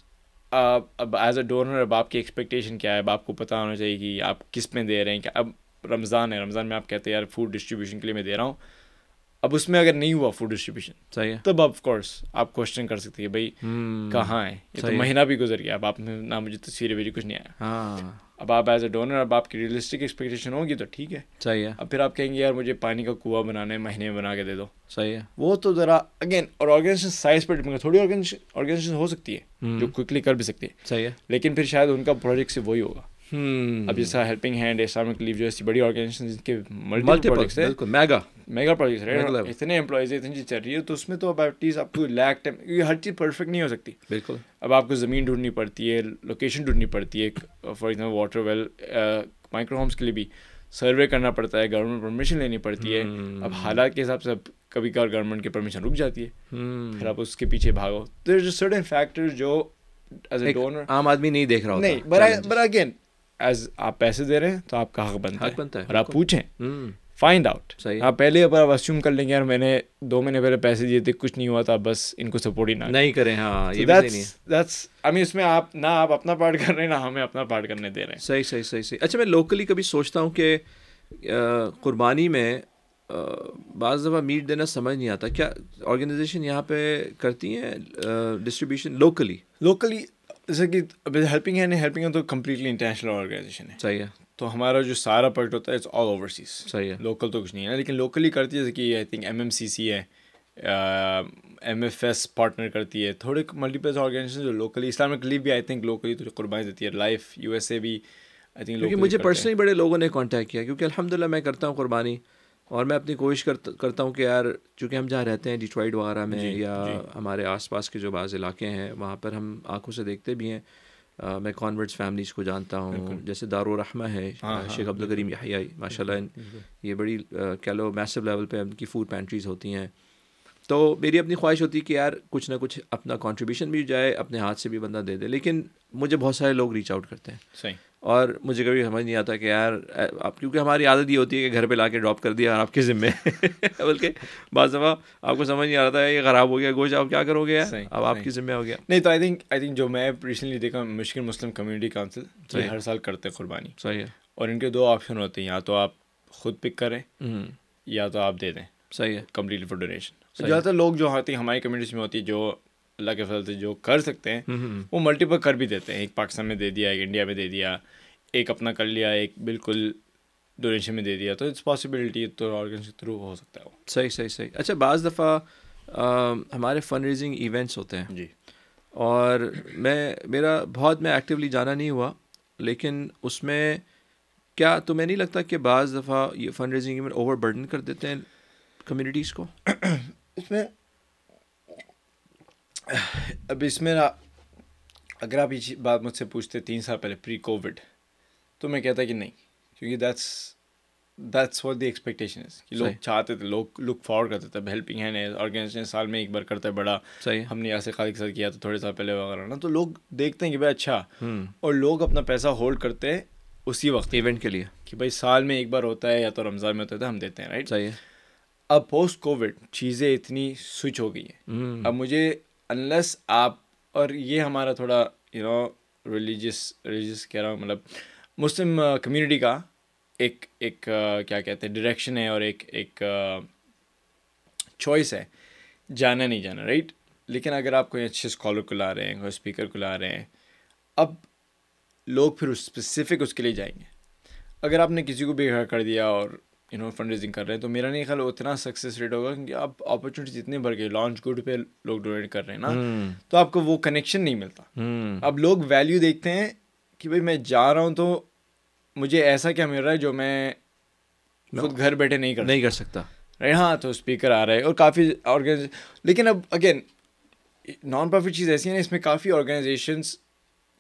اب ایز اے ڈونر اب آپ کی ایکسپیکٹیشن کیا ہے؟ اب آپ کو پتہ ہونا چاہیے کہ آپ کس میں دے رہے ہیں۔ کہ اب رمضان ہے۔ رمضان میں آپ کہتے ہیں یار فوڈ ڈسٹریبیوشن کے لیے میں دے رہا ہوں۔ اب اس میں اگر نہیں ہوا فوڈ ڈسٹریبیوشن صحیح ہے۔ تب آف کورس آپ کوشچن کر سکتے ہیں بھائی کہاں ہے؟ یہ تو مہینہ بھی گزر گیا اب آپ نے نہ مجھے تصویریں بھیجی کچھ نہیں آیا۔ ہاں۔ اب آپ ایز اے ڈونر اب آپ کی ریئلسٹک ایکسپیکٹیشن ہوگی تو ٹھیک ہے۔ صحیح ہے۔ اب پھر آپ کہیں گے یار مجھے پانی کا کنواں بنانا ہے مہینے میں بنا کے دے دو۔ صحیح ہے۔ وہ تو ذرا اگین اور آرگنائزیشن سائز پر ڈپینڈ تھوڑی آرگنائزیشن ہو سکتی ہے جو کوئکلی کر بھی سکتی ہے۔ صحیح ہے۔ لیکن پھر شاید ان کا پروجیکٹ سے وہی ہوگا۔ اب جیسا ہیلپنگ ہینڈ اسلامک لیو جو ایسی بڑی آرگنائزیشن جن کے ملٹی پروجیکٹس ہیں میگا میگا پروجیکٹس اتنے امپلائیز اتنی چیز چل رہی ہے تو اس میں تو اب ایٹ لیسٹ آپ کو لیک ٹائم کیونکہ ہر چیز پرفیکٹ نہیں ہو سکتی. بالکل. اب آپ کو زمین ڈھونڈنی پڑتی ہے لوکیشن ڈھونڈنی پڑتی ہے for example water well micro homes کے لیے بھی سروے کرنا پڑتا ہے گورنمنٹ پرمیشن لینی پڑتی ہے۔ اب حالات کے حساب سے اب کبھی کبھار گورنمنٹ کی پرمیشن رک جاتی ہے۔ پھر آپ اس کے پیچھے بھاگو۔ دیر سرٹن فیکٹر جو ایز اے ڈونر عام آدمی نہیں دیکھ رہا نہیں بٹ اگین ایز آپ پیسے دے رہے ہیں تو آپ کا حق بنتا ہے بنتا ہے اور آپ پوچھیں۔ فائنڈ آؤٹ آپ پہلے آپ اسیوم کر لیں گے یار میں نے دو مہینے پہلے پیسے دیے تھے کچھ نہیں ہوا تھا بس ان کو سپورٹ ہی نہ نہیں کریں ہاں یہ بھی نہیں ہے۔ اس میں آپ نہ آپ اپنا پارٹ کر رہے ہیں نہ ہمیں اپنا پارٹ کرنے دے رہے ہیں۔ صحیح صحیح صحیح صحیح۔ اچھا میں لوکلی کبھی سوچتا ہوں کہ قربانی میں بعض دفعہ میٹ دینا سمجھ نہیں آتا۔ کیا آرگنائزیشن یہاں پہ کرتی ہیں ڈسٹریبیوشن لوکلی لوکلی جیسے کہ ہیلپنگ ہے نہیں ہیلپنگ ہے تو کمپلیٹلی انٹرنیشنل آرگنائزیشن ہے۔ صحیح ہے۔ تو ہمارا جو سارا پروجیکٹ ہوتا ہے اٹس آل اوورسیز صحیح ہے۔ لوکل تو کچھ نہیں ہے لیکن لوکلی کرتی ہے جیسے کہ I think M M C C ہے ایم ایف ایس پارٹنر کرتی ہے تھوڑے ملٹیپل آرگنائزیشن جو لوکلی اسلامک لیو بھی آئی تھنک لوکلی تو قربانی دیتی ہے لائف یو ایس اے بھی آئی تھنک مجھے پرسنلی بڑے لوگوں نے کانٹیکٹ کیا کیونکہ الحمد للہ میں کرتا ہوں قربانی۔ اور میں اپنی کوشش کرتا ہوں کہ یار چونکہ ہم جہاں رہتے ہیں ڈیٹرائڈ وغیرہ میں یا ہمارے آس پاس کے جو بعض علاقے ہیں وہاں پر ہم آنکھوں سے دیکھتے بھی ہیں۔ میں کانورٹس فیملیز کو جانتا ہوں۔ جیسے دارالرحمہ ہے شیخ عبد الکریم یحییٰ ماشاء اللہ یہ بڑی کہہ لو میسو لیول پہ ان کی فوڈ پینٹریز ہوتی ہیں۔ تو میری اپنی خواہش ہوتی ہے کہ یار کچھ نہ کچھ اپنا کانٹریبیوشن بھی جائے اپنے ہاتھ سے بھی بندہ دے دے لیکن مجھے بہت سارے لوگ ریچ آؤٹ کرتے ہیں۔ صحیح۔ اور مجھے کبھی سمجھ نہیں آتا کہ یار آپ کیونکہ ہماری عادت یہ ہوتی ہے کہ گھر پہ لا کے ڈراپ کر دیا اور آپ کے ذمے۔ بلکہ بعض دفعہ آپ کو سمجھ نہیں آ رہا تھا یہ خراب ہو گیا گوشت آپ کیا کرو گے اب آپ کی ذمہ ہو گیا۔ نہیں تو آئی تھنک آئی تھنک جو میں ریسنٹلی دیکھا مشکل مسلم کمیونٹی کاؤنسل ہر سال کرتے قربانی۔ صحیح ہے۔ اور ان کے دو آپشن ہوتے ہیں یا تو آپ خود پک کریں یا تو آپ دے دیں۔ صحیح ہے۔ کمپلیٹلی فور ڈونیشن زیادہ تر لوگ جو ہوتے ہیں ہماری کمیونٹیز میں ہوتی ہے جو اللہ کے فضل سے جو کر سکتے ہیں وہ ملٹیپل کر بھی دیتے ہیں۔ ایک پاکستان میں دے دیا ایک انڈیا میں دے دیا ایک اپنا کر لیا ایک بالکل ڈونیشن میں دے دیا۔ تو اٹس پاسبلٹی تو آرگن کے تھرو ہو سکتا ہے وہ۔ صحیح صحیح صحیح۔ اچھا بعض دفعہ ہمارے فنڈ ریزنگ ایونٹس ہوتے ہیں۔ جی۔ اور میں میرا بہت میں ایکٹیولی جانا نہیں ہوا لیکن اس میں کیا تمہیں نہیں لگتا کہ بعض دفعہ یہ fund raising event over burden کر دیتے ہیں کمیونٹیز کو؟ اس میں اب اس میں اگر آپ یہ بات مجھ سے پوچھتے تین سال پہلے پری کووڈ تو میں کہتا کہ نہیں کیونکہ that's that's what the expectation کہ لوگ چاہتے تھے لوگ لک فارورڈ کرتے تھے ہیلپنگ ہینڈ آرگنائزیشن سال میں ایک بار کرتا ہے بڑا صحیح ہم نے ایسے خالی کے ساتھ کیا تو تھوڑے سال پہلے وغیرہ نا تو لوگ دیکھتے ہیں کہ بھائی اچھا اور لوگ اپنا پیسہ ہولڈ کرتے ہیں اسی وقت ایونٹ کے لیے. کہ بھائی سال میں ایک بار ہوتا ہے یا تو رمضان میں ہوتا ہے ہم دیتے ہیں رائٹ صحیح ہے. اب پوسٹ کووڈ چیزیں اتنی سوئچ ہو گئی ہیں۔ اب مجھے انلیس آپ اور یہ ہمارا تھوڑا یو نو ریلیجیس ریلیجیس کہہ رہا ہوں مطلب مسلم کمیونٹی کا ایک ایک کیا کہتے ہیں ڈائریکشن ہے اور ایک ایک چوائس ہے۔ جانا نہیں جانا رائٹ لیکن اگر آپ کوئی اچھے اسکالر کو لا رہے ہیں کوئی اسپیکر کو لا رہے ہیں اب لوگ پھر اسپیسیفک اس کے لیے جائیں گے۔ اگر آپ نے کسی کو بھی کر دیا اور یو نو فنڈ ریزنگ کر رہے ہیں تو میرا نہیں خیال اتنا سکسیز ریٹ ہوگا کیونکہ اب اپرچونیٹیز اتنے بڑھ گئے لانچ گڈ پہ لوگ ڈونیٹ کر رہے ہیں نا تو آپ کو وہ کنیکشن نہیں ملتا۔ اب لوگ ویلیو دیکھتے ہیں کہ بھائی میں جا رہا ہوں تو مجھے ایسا کیا مل رہا ہے جو میں خود گھر بیٹھے نہیں کر نہیں کر سکتا۔ رائٹ ہاں تو اسپیکر آ رہا ہے اور کافی آرگنائز لیکن اب اگین نان پروفٹ چیز ایسی ہے نا اس میں کافی آرگنائزیشنس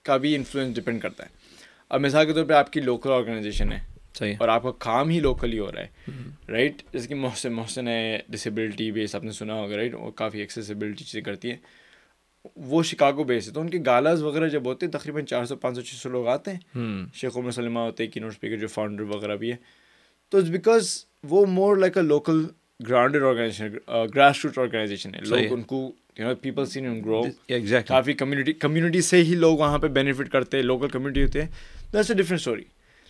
کا بھی انفلوئنس ڈپینڈ کرتا ہے۔ اب مثال کے طور پہ آپ کی لوکل آرگنائزیشن ہے۔ صحیح اور آپ کا کام ہی لوکل ہی ہو رہا ہے۔ رائٹ جیسے کہ محسن محسن ہے ڈسیبلٹی بیس آپ نے سنا ہوگا رائٹ وہ کافی ایکسیسیبلٹی چیزیں کرتی ہیں۔ وہ شکاگو بیس ہے۔ تو ان کے گالاز وغیرہ جب ہوتے ہیں تقریباً چار سو پانچ سو چھ سو لوگ آتے ہیں۔ شیخ عمر سلمہ ہوتے ہیں کینوٹ اسپیکر جو فاؤنڈر وغیرہ بھی ہے تو بیکاز وہ more like a local grounded organization grass root organization ہے۔ لوگ ان کو پیپل سین ان گرو کافی کمیونٹی کمیونٹی سے ہی لوگ وہاں پہ بینیفٹ کرتے ہیں لوکل کمیونٹی ہوتے ہیں۔ دیٹس اے ڈفرنٹ اسٹوری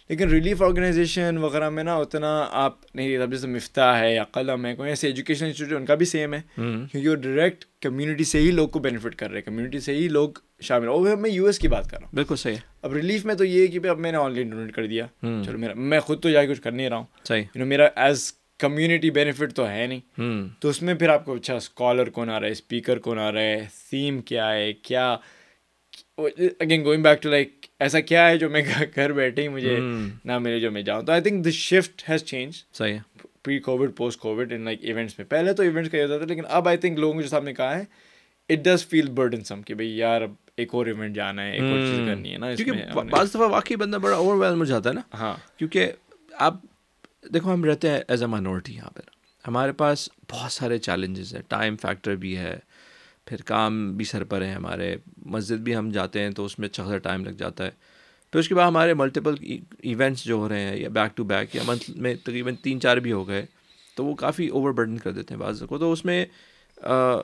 لیکن ریلیف آرگنائزیشن وغیرہ میں نا اتنا آپ نہیں اب جیسے مفتا ہے یا قلم ہے کوئی ایسے ایجوکیشن انسٹیٹیوٹ ان کا بھی سیم ہے۔ کیونکہ وہ ڈائریکٹ کمیونٹی سے ہی لوگ کو بینیفٹ کر رہے ہیں کمیونٹی سے ہی لوگ شامل اور میں یو ایس کی بات کر رہا ہوں۔ بالکل صحیح اب ریلیف میں تو یہ ہے کہ اب میں نے آن لائن ڈونیٹ کر دیا۔ چلو میرا میں خود تو جا کے کچھ کر نہیں رہا ہوں۔ صحیح۔ میرا ایز کمیونٹی بینیفٹ تو ہے نہیں۔ تو اس میں پھر آپ کو اچھا اسکالر کون آ رہا ہے اسپیکر کون آ رہا ہے تھیم کیا ہے کیا؟ Again going back to like ایسا کیا ہے جو میں گھر بیٹھے ہی مجھے نہ ملے جو میں جاؤں۔ تو I think this shift has change صحیح pre COVID post COVID in like events میں۔ پہلے تو ایونٹس کا یہ ہوتا تھا لیکن اب آئی تھنک لوگوں جو صاحب نے کہا ہے it does feel burdensome کہ بھائی یار اب ایک اور ایونٹ جانا ہے ایک اور چیز کرنی ہے نا کیونکہ بعض دفعہ واقعی بندہ بڑا اوور ویلم ہو جاتا ہے نا۔ ہاں۔ کیونکہ آپ دیکھو ہم رہتے ہیں ایز اے مائنورٹی یہاں پہ ہمارے پاس بہت سارے چیلنجز ہیں۔ ٹائم فیکٹر بھی ہے۔ پھر کام بھی سر پر ہیں ہمارے مسجد بھی ہم جاتے ہیں تو اس میں اچھا خاصا ٹائم لگ جاتا ہے۔ پھر اس کے بعد ہمارے ملٹیپل ایونٹس جو ہو رہے ہیں یا بیک ٹو بیک یا منتھ میں تقریباً تین چار بھی ہو گئے تو وہ کافی اوور برڈن کر دیتے ہیں بعض کو۔ تو اس میں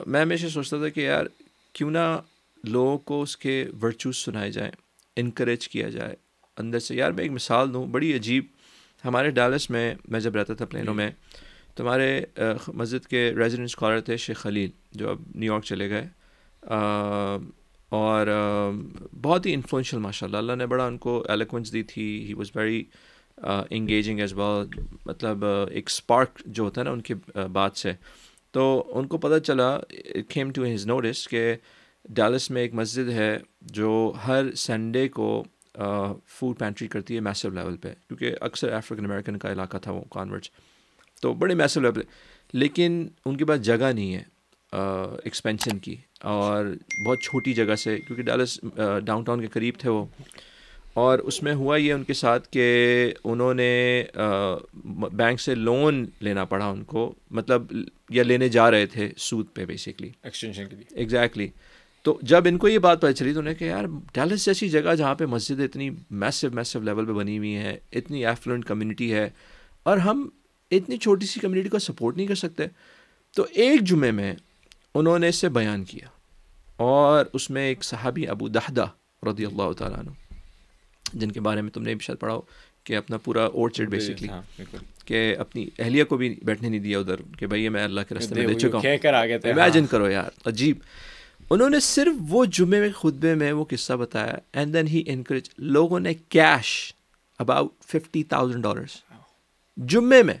میں ہمیشہ سوچتا تھا کہ یار کیوں نہ لوگوں کو اس کے ورچوز سنائے جائیں انکریج کیا جائے۔ اندر سے یار میں ایک مثال دوں بڑی عجیب ہمارے ڈالس میں میں جب رہتا تھا پلینوں میں تو ہمارے مسجد کے ریزیڈنٹ اسکالر تھے شیخ خلیل، جو اب نیو یارک چلے گئے۔ اور بہت ہی انفلوئنشیل ماشاء اللہ اللہ نے بڑا ان کو ایلیکوینس دی تھی۔ He was very engaging as well مطلب ایک اسپارک جو ہوتا ہے نا ان کی بات سے۔ تو ان کو پتہ چلا کھیم ٹو ہز نوٹس کہ ڈالس میں ایک مسجد ہے جو ہر سنڈے کو فوڈ پینٹری کرتی ہے میسو لیول پہ۔ کیونکہ اکثر افریقن امریکن کا علاقہ تھا وہ کانورٹس تو بڑے میسو لیول لیکن ان کے پاس جگہ نہیں ہے ایکسپینشن کی۔ اور بہت چھوٹی جگہ سے کیونکہ ڈالس ڈاؤن ٹاؤن کے قریب تھے وہ۔ اور اس میں ہوا یہ ان کے ساتھ کہ انہوں نے بینک سے لون لینا پڑا ان کو مطلب یا لینے جا رہے تھے سود پہ بیسکلی ایکسٹینشن کے لیے۔ ایگزیکٹلی تو جب ان کو یہ بات پتہ چلی تو انہیں کہ یار ڈیلس جیسی جگہ جہاں پہ مسجد اتنی میسو میسو لیول پہ بنی ہوئی ہے اتنی ایفلوئنٹ کمیونٹی ہے اور ہم اتنی چھوٹی سی کمیونٹی کو سپورٹ نہیں کر سکتے۔ تو ایک جمعے میں انہوں نے اس سے بیان کیا اور اس میں ایک صحابی ابو دہدہ رضی اللہ تعالیٰ عنہ جن کے بارے میں تم نے بھی شاید پڑھا ہو کہ اپنا پورا اورچڈ بیسکلی کہ اپنی اہلیہ کو بھی بیٹھنے نہیں دیا ادھر کہ بھائی میں اللہ کے راستے میں دے چکا ہوں۔ امیجن کرو یار عجیب۔ انہوں نے صرف وہ جمعے میں خطبے میں وہ قصہ بتایا اینڈ دین ہی انکریج لوگوں نے cash about fifty thousand dollars جمعے میں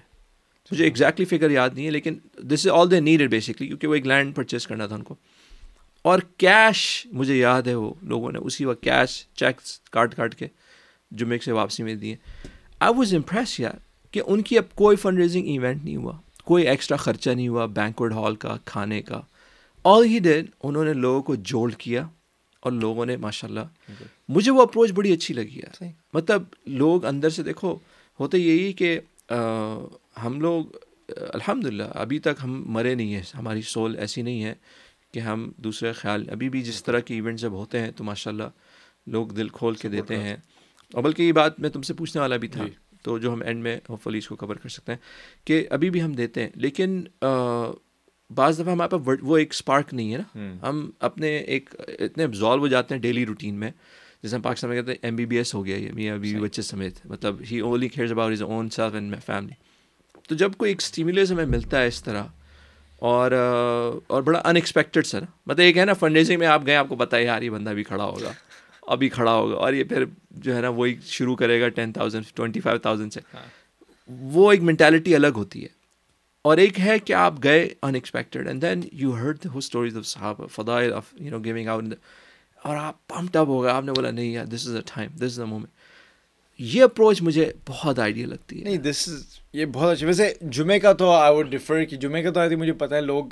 مجھے ایگزیکٹلی فگر یاد نہیں ہے لیکن دس از آل دے نیڈیڈ بیسکلی کیونکہ وہ ایک لینڈ پرچیز کرنا تھا ان کو۔ اور کیش مجھے یاد ہے وہ لوگوں نے اسی وقت کیش چیکس کاٹ کاٹ کے جمعے سے واپسی میں دیے۔ آئی واز امپریس یار کہ ان کی اب کوئی فنڈ ریزنگ ایونٹ نہیں ہوا کوئی ایکسٹرا خرچہ نہیں ہوا بینکوڈ ہال کا کھانے کا۔ آل ہی ڈیڈ انہوں نے لوگوں کو جوڑ کیا اور لوگوں نے ماشاء اللہ مجھے وہ اپروچ بڑی اچھی لگی ہے مطلب لوگ اندر سے دیکھو ہوتے یہی کہ ہم لوگ الحمد للہ ابھی تک ہم مرے نہیں ہیں۔ ہماری سول ایسی نہیں ہے کہ ہم دوسرے خیال ابھی بھی جس طرح کے ایونٹ جب ہوتے ہیں تو ماشاء اللہ لوگ دل کھول کے دیتے ہیں۔ اور بلکہ یہ بات میں تم سے پوچھنے والا بھی تھا جی۔ تو جو ہم اینڈ میں ہوپ فلی اس کو کور کر سکتے ہیں کہ ابھی بھی ہم دیتے ہیں لیکن بعض دفعہ ہمارے پاس وہ ایک اسپارک نہیں ہے نا۔ ہم۔ اپنے ایک اتنے ابزالو ہو جاتے ہیں ڈیلی روٹین میں۔ جیسے ہم پاکستان میں کہتے ہیں ایم بی بی ایس ہو گیا یہ میاں بیوی بچے سمیت۔ مطلب he only cares about his own self and my family تو جب کوئی ایک اسٹیمولیس ہمیں ملتا ہے اس طرح اور اور بڑا ان ایکسپیکٹڈ سر مطلب ایک ہے نا فنڈ ریزنگ میں آپ گئے آپ کو پتہ ہے یار یہ بندہ بھی کھڑا ہوگا ابھی کھڑا ہوگا اور یہ پھر جو ہے نا وہی شروع کرے گا ten thousand twenty five thousand سے۔ ہاں۔ وہ ایک مینٹیلٹی الگ ہوتی ہے۔ اور ایک ہے کہ آپ گئے unexpected and then you heard who stories of Sahib فدائل of you know giving out اور آپ پمپ اپ ہو گئے آپ نے بولا نہیں یار this is a time this is a moment یہ اپروچ مجھے بہت آئیڈیا لگتی ہے۔ نہیں دس از یہ بہت اچھا ویسے جمعے کا تو آئی ووڈ ڈفر کہ جمعے کا تو آئی تھی مجھے پتا ہے لوگ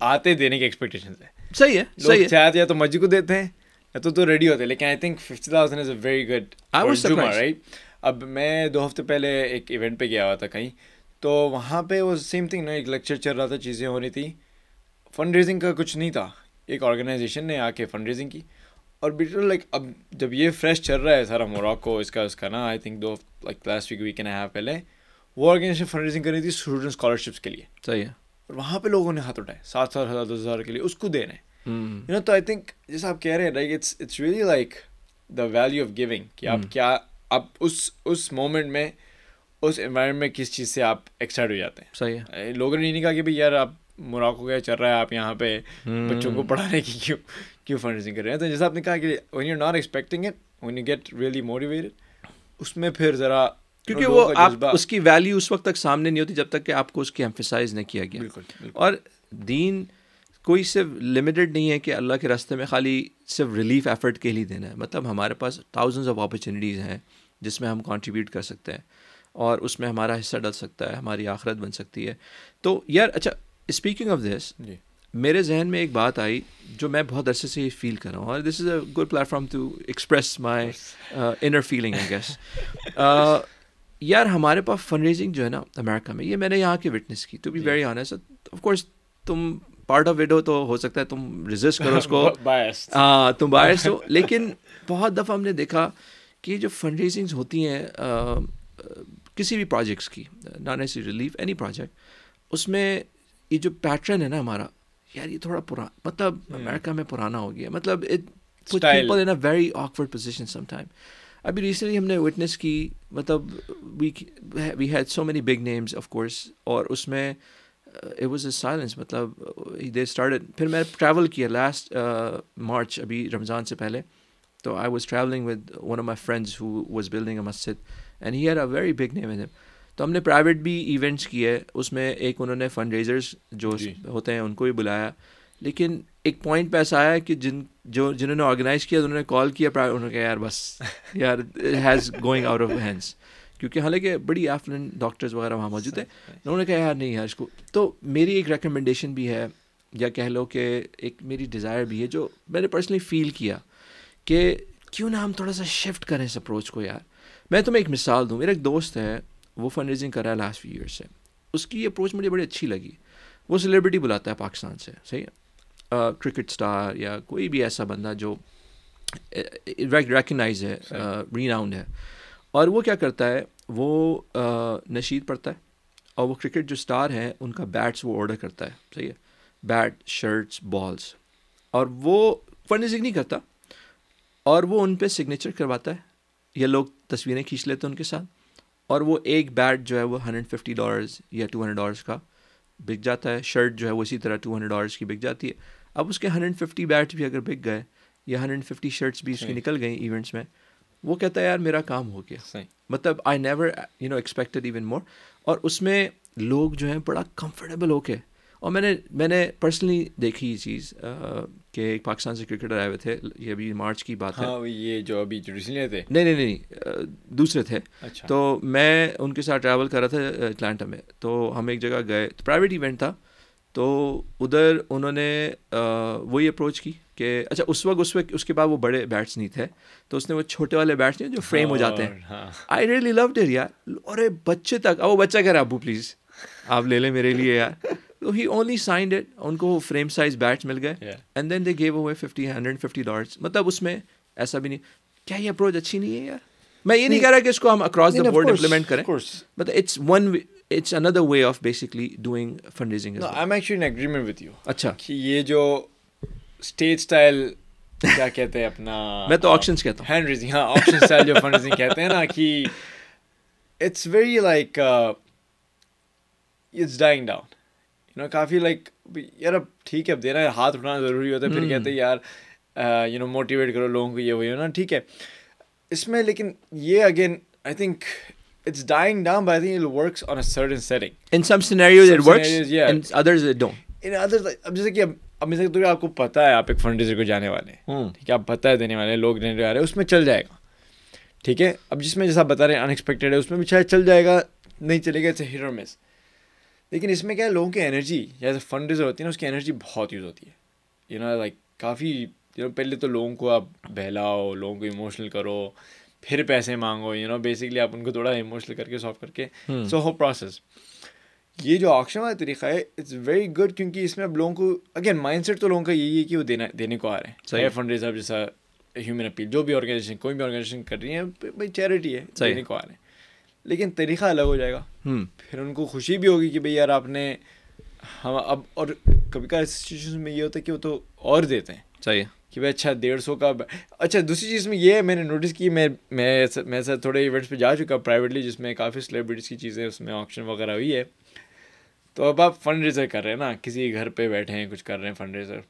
آتے دینے کی ایکسپیکٹیشن ہے صحیح ہے صحیح چاہتے یا تو مسجد کو دیتے ہیں تو تو ریڈی ہوتے لیکن I think fifty thousand is a very good. Right اب میں دو ہفتے پہلے ایک ایونٹ پہ گیا ہوا تھا کہیں تو وہاں پہ وہ سیم تھنگ نا ایک لیکچر چل رہا تھا چیزیں ہو رہی تھیں۔ فنڈ ریزنگ کا کچھ نہیں تھا۔ ایک آرگنائزیشن نے آ کے فنڈ ریزنگ کی۔ اور بالکل لائک اب جب یہ فریش چل رہا ہے سارا موراکو اس کا اس کا نا I think do like last week weekend have پہلے وہ آرگنائزیشن فنڈ ریزنگ کر رہی تھی اسٹوڈنٹ اسکالرشپس کے لیے۔ صحیح ہے۔ اور وہاں پہ لوگوں نے ہاتھ اٹھائے سات سات ہزار دس ہزار کے لیے اس کو دے رہے ہیں یو نو تو آئی تھنک جیسا آپ کہہ رہے ہیں like it's it's really like the value of giving کہ آپ کیا آپ اس اس مومنٹ میں اس انوائرمنٹ میں کس چیز سے آپ ایکسائٹ ہو جاتے ہیں۔ صحیح ہے۔ لوگوں نے یہ نہیں کہا کہ بھائی یار آپ موراکو گئے چل رہا ہے آپ یہاں پہ بچوں کو پڑھانے کی کیوں کیوں فنڈ کر رہے ہیں؟ تو جیسا آپ نے کہا کہ when you not expecting it when you get really motivated اس میں پھر ذرا کیونکہ وہ آپ اس کی ویلیو اس وقت تک سامنے نہیں ہوتی جب تک کہ آپ کو اس کی ایمفیسائز نہیں کیا گیا۔ بالکل بالکل۔ اور دین کوئی صرف لمیٹڈ نہیں ہے کہ اللہ کے راستے میں خالی صرف ریلیف ایفرٹ کے لیے دینا ہے۔ مطلب ہمارے پاس تھاؤزنڈز آف اپرچونیٹیز ہیں جس میں ہم کنٹریبیوٹ کر سکتے ہیں اور اس میں ہمارا حصہ ڈل سکتا ہے ہماری آخرت بن سکتی ہے۔ تو یار اچھا اسپیکنگ آف دس جی۔ میرے ذہن میں ایک بات آئی جو میں بہت عرصے سے یہ فیل کر رہا ہوں اور this is a good platform to express my inner feeling I guess یار ہمارے پاس فنڈ ریزنگ جو ہے نا امریکہ میں یہ میں نے یہاں کی وٹنس کی to be very honest of course تم پارٹ آف اٹ ہو تو ہو سکتا ہے تم رجسٹ کرو اس کو. ہاں تم باعث ہو لیکن بہت دفعہ ہم نے دیکھا کہ جو فنڈ ریزنگز ہوتی ہیں کسی بھی پروجیکٹس کی نان ایسی ریلیف اینی پروجیکٹ اس میں یہ جو پیٹرن ہے نا ہمارا یار یہ تھوڑا پرانا مطلب امریکہ میں پرانا ہو گیا مطلب Style. People in a very awkward position some time ابھی ریسنٹلی ہم نے وٹنس کی مطلب we had so many big names of course اور اس میں اٹ واز اے سائلنس مطلب دے اسٹارٹ پھر میں ٹریول کیا لاسٹ مارچ ابھی رمضان سے پہلے۔ تو I was travelling with one of my friends who was building a masjid and he had a very big name in تو ہم نے پرائیویٹ بھی ایونٹس کیے اس میں ایک انہوں نے فنڈ ریزرس جو جی. ہوتے ہیں ان کو بھی بلایا۔ لیکن ایک پوائنٹ پہ ایسا آیا کہ جن جو جنہوں نے آرگنائز کیا انہوں نے کال کیا انہوں نے کہا یار بس یار has going out of hands کیونکہ حالانکہ بڑی ایفلنٹ ڈاکٹرز وغیرہ وہاں موجود ہیں۔ انہوں نے کہا یار نہیں یار اس کو تو میری ایک ریکمنڈیشن بھی ہے یا کہہ لو کہ ایک میری ڈیزائر بھی ہے جو میں نے پرسنلی فیل کیا کہ کیوں نہ ہم تھوڑا سا شفٹ کریں اس اپروچ کو یار۔ میں تمہیں ایک مثال دوں۔ میرا ایک دوست ہے وہ فنڈ ریزنگ کر رہا ہے لاسٹ فیو ایئر سے۔ اس کی اپروچ مجھے بڑی اچھی لگی۔ وہ سیلیبریٹی بلاتا ہے پاکستان سے صحیح ہے؟ کرکٹ اسٹار یا کوئی بھی ایسا بندہ جو ریکگنائز ہے ریناؤنڈ ہے۔ اور وہ کیا کرتا ہے؟ وہ نشید پڑھتا ہے اور وہ کرکٹ جو اسٹار ہیں ان کا بیٹس وہ آرڈر کرتا ہے صحیح ہے؟ بیٹ شرٹس بالس اور وہ فنڈ ریزنگ نہیں کرتا اور وہ ان پہ سگنیچر کرواتا ہے۔ یا لوگ تصویریں کھینچ لیتے ہیں ان کے ساتھ۔ اور وہ ایک بیٹ جو ہے وہ ہنڈریڈ ففٹی ڈالرز یا ٹو ہنڈریڈ ڈالرس کا بک جاتا ہے۔ شرٹ جو ہے وہ اسی طرح ٹو ہنڈریڈ ڈالرس کی بک جاتی ہے۔ اب اس کے ہنڈریڈ ففٹی بیٹس بھی اگر بک گئے یا ہنڈریڈ ففٹی شرٹس بھی اس کی نکل گئیں ایونٹس میں وہ کہتا ہے یار میرا کام ہو گیا۔ مطلب I never you know expected even more اور اس میں لوگ جو ہیں بڑا کمفرٹیبل ہو کے اور میں نے میں نے پرسنلی دیکھی یہ چیز کہ ایک پاکستان سے کرکٹر آئے ہوئے تھے یہ ابھی مارچ کی بات ہے۔ ہاں یہ جو ابھی تھے۔ نہیں نہیں نہیں دوسرے تھے۔ اچھا۔ تو میں ان کے ساتھ ٹریول کر رہا تھا اٹلانٹا میں۔ تو ہم ایک جگہ گئے پرائیویٹ ایونٹ تھا۔ تو ادھر انہوں نے وہی اپروچ کی کہ اچھا اس وقت اس وقت اس کے بعد وہ بڑے بیٹس نہیں تھے۔ تو اس نے وہ چھوٹے والے بیٹس نہیں جو فریم ہو جاتے ہیں۔ آئی ریئلی لو ڈر یار۔ اور بچے تک وہ بچہ کہہ رہا ابو پلیز آپ لے لیں میرے لیے یار۔ تو ہی اونلی سائنڈ اٹ ان کو فریم سائز بیٹس مل گئے. And then they gave away fifty hundred fifty dollars مطلب اس میں ایسا بھی نہیں. کیا یہ اپروچ اچھی نہیں ہے یار؟ میں یہ نہیں کہہ رہا کہ اس کو ہم اکراس دا بورڈ امپلیمنٹ کریں. مطلب it's one it's another way of basically doing fund raising I am actually in agreement with you اچھا کہ یہ جو اسٹیج اسٹائل کیا کہتے ہیں اپنا میں تو آپشنس کہتا ہوں ہینڈ ریزنگ ہاں آپشن اسٹائل جو فنڈ ریزنگ کہتے ہیں نا کہ it's very like it's dying down no coffee like یار اب ٹھیک ہے اب دینا ہاتھ اٹھانا ضروری ہوتا ہے پھر کہتے ہیں یار یو نو موٹیویٹ کرو لوگوں کو یہ وہی نا ٹھیک ہے۔ اس میں لیکن یہ again I think it's dying down by think works on a certain setting in some it Some works scenarios, yeah. In others it don't in other اب جیسے کہ اب مثال کے آپ کو پتہ ہے آپ ایک فنڈ ریزر کو جانے والے ہیں۔ ٹھیک ہے آپ پتہ ہے دینے والے ہیں لوگ دینے والے ہیں اس میں چل جائے گا۔ ٹھیک ہے اب جس میں جیسا بتا رہے ہیں ان ایکسپیکٹیڈ ہے اس میں بھی شاید چل جائے گا نہیں چلے گا اٹس ہیرو مس لیکن اس میں کیا ہے لوگوں کی انرجی جیسے فنڈ ریزر ہوتی ہے نا اس کی انرجی بہت یوز ہوتی ہے۔ یو نو لائک کافی یو نو پہلے تو لوگوں کو آپ بہلاؤ لوگوں کو ایموشنل کرو پھر پیسے مانگو یو نو بیسکلی آپ ان کو تھوڑا ایموشنل کر کے سافٹ کر کے۔ سو ہو پروسیس یہ جو آکشن والا طریقہ ہے اٹس ویری گڈ کیونکہ اس میں اب لوگوں کو اگین مائنڈ سیٹ تو لوگوں کا یہی ہے کہ وہ دینا دینے کو آ رہے ہیں۔ فنڈ ریزر جیسا ہیومن اپیل جو بھی آرگنائزیشن کوئی بھی آرگنائزیشن کر رہی ہیں بھائی چیریٹی ہے دینے کو آ رہے ہیں۔ لیکن طریقہ الگ ہو جائے گا۔ پھر ان کو خوشی بھی ہوگی کہ بھائی یار آپ نے ہم اب اور کبھی کبھار سچویشن میں یہ ہوتا ہے کہ وہ تو اور دیتے ہیں۔ صحیح۔ کہ بھائی اچھا ڈیڑھ سو کا اچھا دوسری چیز میں یہ ہے میں نے نوٹس کی میں میں میں سر تھوڑے ایونٹس پہ جا چکا پرائیویٹلی جس میں کافی سلیبریٹیز کی چیزیں اس میں آپشن وغیرہ ہوئی ہے۔ تو اب آپ فنڈ ریزر کر رہے ہیں نا کسی گھر پہ بیٹھے ہیں کچھ کر رہے ہیں فنڈ ریزر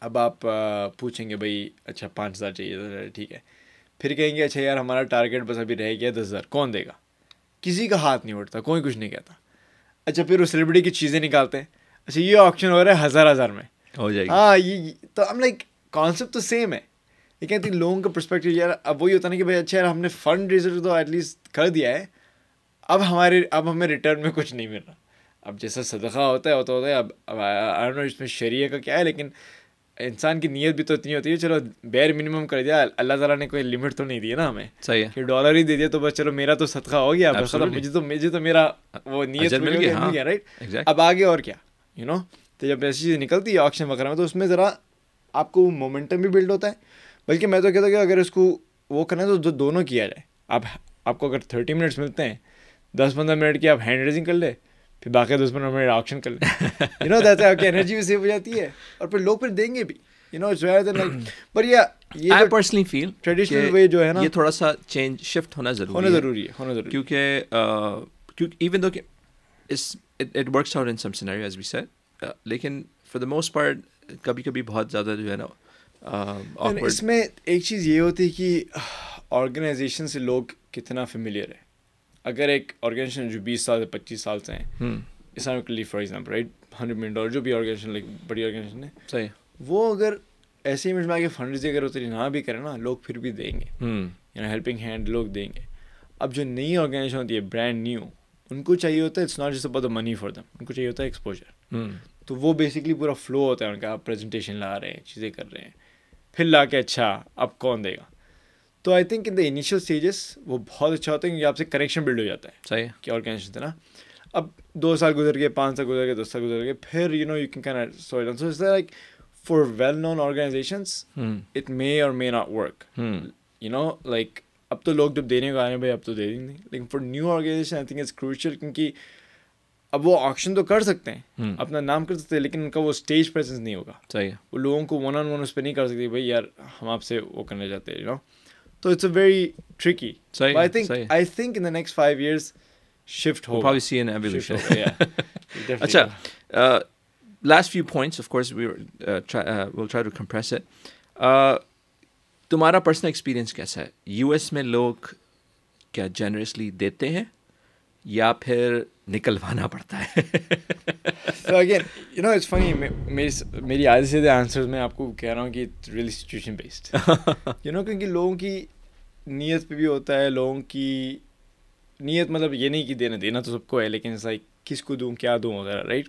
اب آپ پوچھیں گے بھائی اچھا پانچ ہزار چاہیے ٹھیک ہے۔ پھر کہیں گے اچھا یار ہمارا ٹارگیٹ بس ابھی رہ گیا دس ہزار کون دے گا؟ کسی کا ہاتھ نہیں اٹھتا کوئی کچھ نہیں کہتا۔ اچھا پھر وہ سیلیبریٹی کی چیزیں نکالتے ہیں۔ اچھا یہ آپشن ہو رہا ہے ہزار ہزار میں۔ ہو جائے گا ہاں یہ تو ہم لائک کانسیپٹ تو سیم ہے۔ یہ کہتے ہیں لوگوں کا پرسپیکٹو یار اب وہی ہوتا نا کہ بھائی اچھا یار ہم نے فنڈ ریزر تو ایٹ لیسٹ کر دیا ہے۔ اب ہمارے اب ہمیں ریٹرن میں کچھ نہیں مل رہا۔ اب جیسا صدقہ ہوتا ہے ہوتا ہوتا ہے۔ اب اب اس میں شریعہ کا کیا ہے لیکن انسان کی نیت بھی تو اتنی ہوتی ہے چلو بیر منیمم کر دیا اللہ تعالیٰ نے کوئی لمٹ تو نہیں دی نا ہمیں۔ صحیح کہ ڈالر ہی دے دیا تو بس چلو میرا تو صدقہ ہو گیا مجھے تو مجھے تو میرا وہ نیت مل گیا رائٹ اب آگے اور کیا یو نو تو جب ایسی چیز نکلتی ہے آکشن وغیرہ میں تو اس میں ذرا آپ کو مومنٹم بھی بلڈ ہوتا ہے۔ بلکہ میں تو کہتا ہوں کہ اگر اس کو وہ کرنا ہے تو دونوں کیا جائے۔ آپ آپ کو اگر تھرٹی منٹس ملتے ہیں دس پندرہ منٹ کی آپ ہینڈ ریزنگ کر لے پھر باقی دس پندرہ منٹ آپشن کر لیں۔ یو نو دیتا ہے آپ کی انرجی بھی سیو ہو جاتی ہے۔ اور پھر لوگ پھر دیں گے بھی۔ یو نو بٹ یہ پرسنلی فیل ٹریڈیشنل وے جو ہے نا یہ تھوڑا سا چینج شفٹ ہونا ضروری ہونا ضروری ہے ہونا ضروری کیونکہ کیونکہ ایون دو کہ اس it works out in some scenario as be set لیکن فار دا موسٹ پارٹ کبھی کبھی بہت زیادہ جو ہے نا اس میں ایک چیز یہ ہوتی ہے کہ آرگنائزیشن سے لوگ کتنا فیملیئر ہے اگر ایک آرگنائزیشن جو بیس سال سے پچیس سال سے ہیں Islamically for example right hundred million dollar جو بھی آرگنائزیشن لائک بڑی آرگنائزیشن ہے صحیح۔ وہ اگر ایسے امیج میں آ کے فنڈ اگر اتنی نہ بھی کریں نا لوگ پھر بھی دیں گے۔ یعنی ہیلپنگ ہینڈ لوگ دیں گے۔ اب جو نئی آرگنائزیشن ہوتی ہے برانڈ نیو ان کو چاہیے ہوتا ہے it's not about the money for them ان کو چاہیے ہوتا ہے ایکسپوجر تو وہ بیسکلی پورا فلو ہوتا ہے ان کا آپ پریزنٹیشن لا رہے ہیں چیزیں کر رہے ہیں۔ پھر لا کے اچھا اب کون دے گا؟ تو I think in the initial stages وہ بہت اچھا ہوتا ہے کیونکہ آپ سے کنیکشن بلڈ ہو جاتا ہے صحیح کہ آرگنائزیشن تھا نا۔ اب دو سال گزر گئے پانچ سال گزر گئے دس سال گزر گئے پھر you know you can can so like for well known organisations it may or may not work you know like اب تو لوگ جب دینے کو آئے ہیں بھائی اب تو دے دیں گے۔ لیکن for new organisation I think it's crucial کیونکہ اب وہ آپشن تو کر سکتے ہیں اپنا نام کر سکتے ہیں لیکن ان کا وہ اسٹیج پریزنس نہیں ہوگا۔ صحیح وہ لوگوں کو ون آن ون اس پہ نہیں کر سکتے بھائی یار ہم آپ سے وہ کرنا چاہتے ہیں یو نو تو it's a very tricky I think I think in the next five years shift ہو اچھا last few points of course will try to compress it تمہارا پرسنل ایکسپیرینس کیسا ہے یو ایس میں لوگ کیا جنرسلی دیتے ہیں یا پھر نکلوانا پڑتا ہے۔ Again you know it's funny میری آدھے سے آنسر میں آپ کو کہہ رہا ہوں کہ really situation based you know کیونکہ لوگوں کی نیت پہ بھی ہوتا ہے لوگوں کی نیت مطلب یہ نہیں کہ دینا دینا تو سب کو ہے لیکن لائک کس کو دوں کیا دوں وغیرہ رائٹ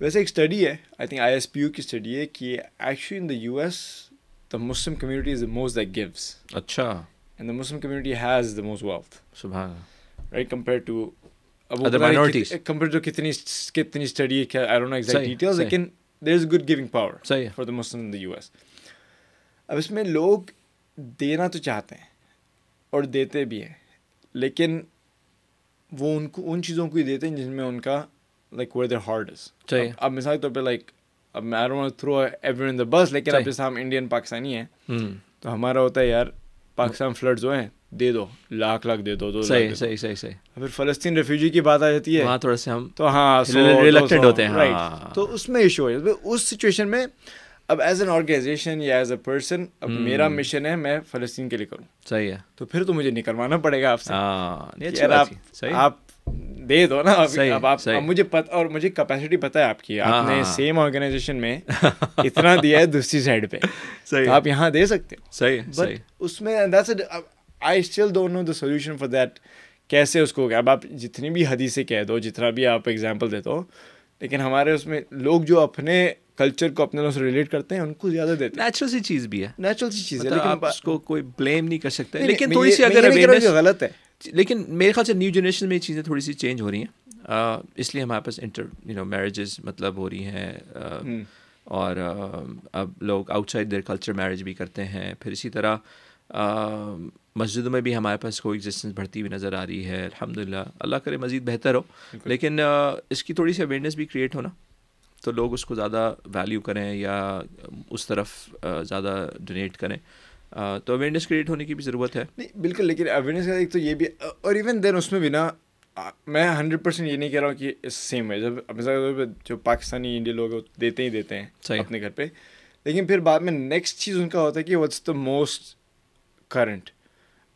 ویسے ایک اسٹڈی ہے I think I S P U کی اسٹڈی ہے کہ actually in the U S the Muslim community is the most that gives اچھا۔ And the Muslim community has the most wealth سبحان right compare to compare to کتنی کتنی study لیکن there is good giving power for the Muslim in the U S اب اس میں لوگ دینا تو چاہتے ہیں اور دیتے بھی ہیں لیکن وہ ان کو ان چیزوں کو ہی دیتے ہیں جن میں ان کا لائک ویر دیر ہارڈ از اب مثال کے طور پہ لائک اب میں تھرو ایوری ان دا بس لیکن اب جیسے ہم انڈین پاکستانی ہیں تو ہمارا ہوتا ہے یار پاکستان فلڈ جو ہیں دے دو لاکھ لاکھ دے دو دو صحیح صحیح صحیح صحیح۔ پھر فلسطین ریفیوجی کی بات آ جاتی ہے وہاں تھوڑا سے ہم تو ہاں ریلیکٹڈ ہوتے ہیں رائٹ تو اس میں ایشو ہے۔ اس سچویشن میں اب ایز این آرگنائزیشن یا ایز اے پرسن اب میرا مشن ہے میں فلسطین کے لیے کروں۔ صحیح ہے۔ تو پھر تو مجھے نکلوانا پڑے گا آپ سے۔ آپ آپ دے دو نا۔ اب آپ مجھے پتہ اور مجھے کیپیسٹی پتہ ہے آپ کی۔ آپ نے سیم آرگنائزیشن میں اتنا دیا ہے دوسری سائڈ پہ۔ آپ یہاں دے سکتے ہو۔ صحیح صحیح۔ اس میں I still don't know the solution for that کیسے اس کو اب آپ جتنی بھی حدیثیں کہہ دو جتنا بھی آپ ایگزامپل دے دو لیکن ہمارے اس میں لوگ جو اپنے کلچر کو اپنے لوگوں سے ریلیٹ کرتے ہیں ان کو زیادہ دیتے ہیں۔ نیچرل سی چیز بھی ہے۔ نیچرل سی چیز ہے مطلب لیکن آپ اس کو کوئی بلیم نہیں کر سکتے۔ لیکن تھوڑی سی اگر غلط ہے۔ لیکن میرے خیال سے نیو جنریشن میں یہ چیزیں تھوڑی سی چینج ہو رہی ہیں۔ اس لیے ہمارے پاس انٹر یو نو میرجز مطلب ہو رہی ہیں۔ اور اب لوگ outside their culture marriage بھی کرتے ہیں۔ پھر اسی طرح مسجدوں میں بھی ہمارے پاس کوئی ایگزسٹنس بڑھتی ہوئی نظر آ رہی ہے الحمد للہ اللہ کرے مزید بہتر ہو۔ لیکن اس کی تھوڑی سی اویئرنیس بھی کریٹ ہونا تو لوگ اس کو زیادہ ویلیو کریں یا اس طرف زیادہ ڈونیٹ کریں۔ تو اویئرنیس کریٹ ہونے کی بھی ضرورت ہے۔ نہیں بالکل لیکن اویئرنیس کا ایک تو یہ بھی اور ایون دین اس میں بھی نا میں ہنڈریڈ پرسینٹ یہ نہیں کہہ رہا ہوں کہ سیم ہے جب جو پاکستانی انڈین لوگ دیتے ہی دیتے ہیں۔ اپنے گھر پہ۔ لیکن پھر بعد میں نیکسٹ چیز ان کا ہوتا ہے کہ واٹس دا موسٹ کرنٹ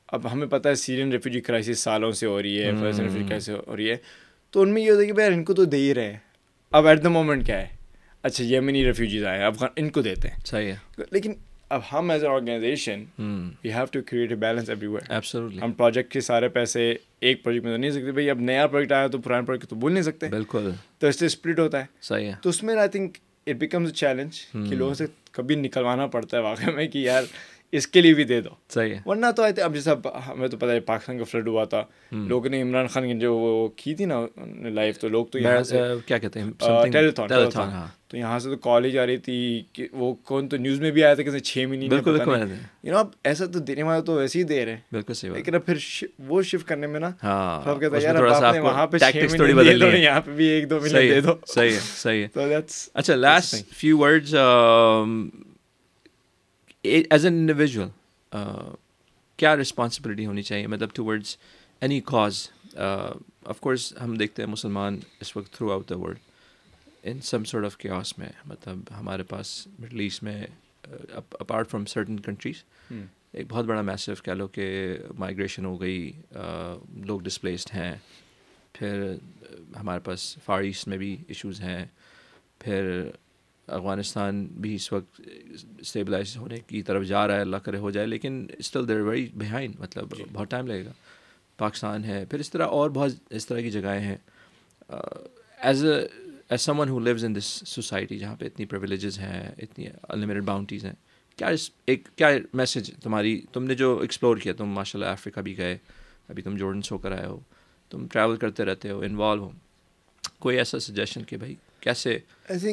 اب ہمیں پتہ ہے سیرین ریفیوجی کرائسس سالوں سے ہو رہی ہے فلسطین ریفیوجی کرائسس ہو رہی ہے۔ تو ان میں یہ ہوتا ہے کہ بھائی ان کو تو دے ہی رہے ہیں۔ اب ایٹ دا مومنٹ کیا ہے؟ اچھا یمنی ریفیوجیز آئے ہیں۔ افغان ان کو دیتے ہیں۔ صحیح ہے۔ لیکن اب ہم as a organisation we have to create a balance everywhere ہم پروجیکٹ کے سارے پیسے ایک پروجیکٹ میں تو نہیں سکتے۔ بھائی اب نیا پروجیکٹ آیا تو پرانا پروجیکٹ تو بول نہیں سکتے۔ بالکل۔ تو اس سے اسپلٹ ہوتا ہے۔ صحیح ہے۔ تو اس میں I think it becomes a challenge کہ لوگوں سے کبھی نکلوانا پڑتا ہے واقعہ میں کہ یار اس کے لیے بھی دے دو۔ صحیح ہے۔ ورنہ تو آئی اب جیسا ہمیں تو پتہ ہے پاکستان کا فلڈ ہوا تھا۔ لوگوں نے عمران خان کی جو وہ کی تھی نا لائف تو لوگ تو یہاں سے کیا کہتے ہیں؟ ہاں۔ تو یہاں سے تو کالج آ رہی تھی کہ وہ کون تو نیوز میں بھی آیا تھا کہ چھ مہینے بالکل یو نو اب ایسا تو دینے والا تو ویسے ہی دے رہے ہیں۔ بالکل صحیح لیکن اب پھر وہ شفٹ کرنے میں نا ہاں کہتا ہے اس یار آپ آپ وہاں پہ چھ مہینے دے دو یہاں پہ بھی ایک دو مہینے دے دو۔ صحیح ہے۔ صحیح ہے اچھا last few words as an individual کیا رسپانسبلٹی ہونی چاہیے مطلب two words any cause of course ہم دیکھتے ہیں مسلمان اس وقت throughout the world in some sort of chaos میں مطلب ہمارے پاس مڈل ایسٹ میں اپارٹ فرام سرٹن کنٹریز ایک بہت بڑا میسو کہہ لو کہ مائگریشن ہو گئی لوگ ڈسپلیسڈ ہیں پھر ہمارے پاس فار ایسٹ میں بھی ایشوز ہیں پھر افغانستان بھی اس وقت اسٹیبلائز ہونے کی طرف جا رہا ہے اللہ کرے ہو جائے لیکن اسٹل دیر ویری بہائنڈ مطلب بہت ٹائم لگے گا۔ پاکستان ہے پھر اس طرح اور بہت اس طرح کی جگہیں ہیں۔ ایز اے ایز سمن ہو لیوز ان دس سوسائٹی جہاں پہ اتنی پریولیجز ہیں اتنی انلمیٹڈ باؤنڈریز ہیں کیا اس ایک کیا میسج تمہاری تم نے جو ایکسپلور کیا تم ماشاء اللہ افریقہ بھی گئے ابھی تم جورڈنس ہو کر آئے ہو تم ٹریول کرتے رہتے ہو انوالو ہو۔ کوئی ایسا سجیشن کہ بھائی کیسے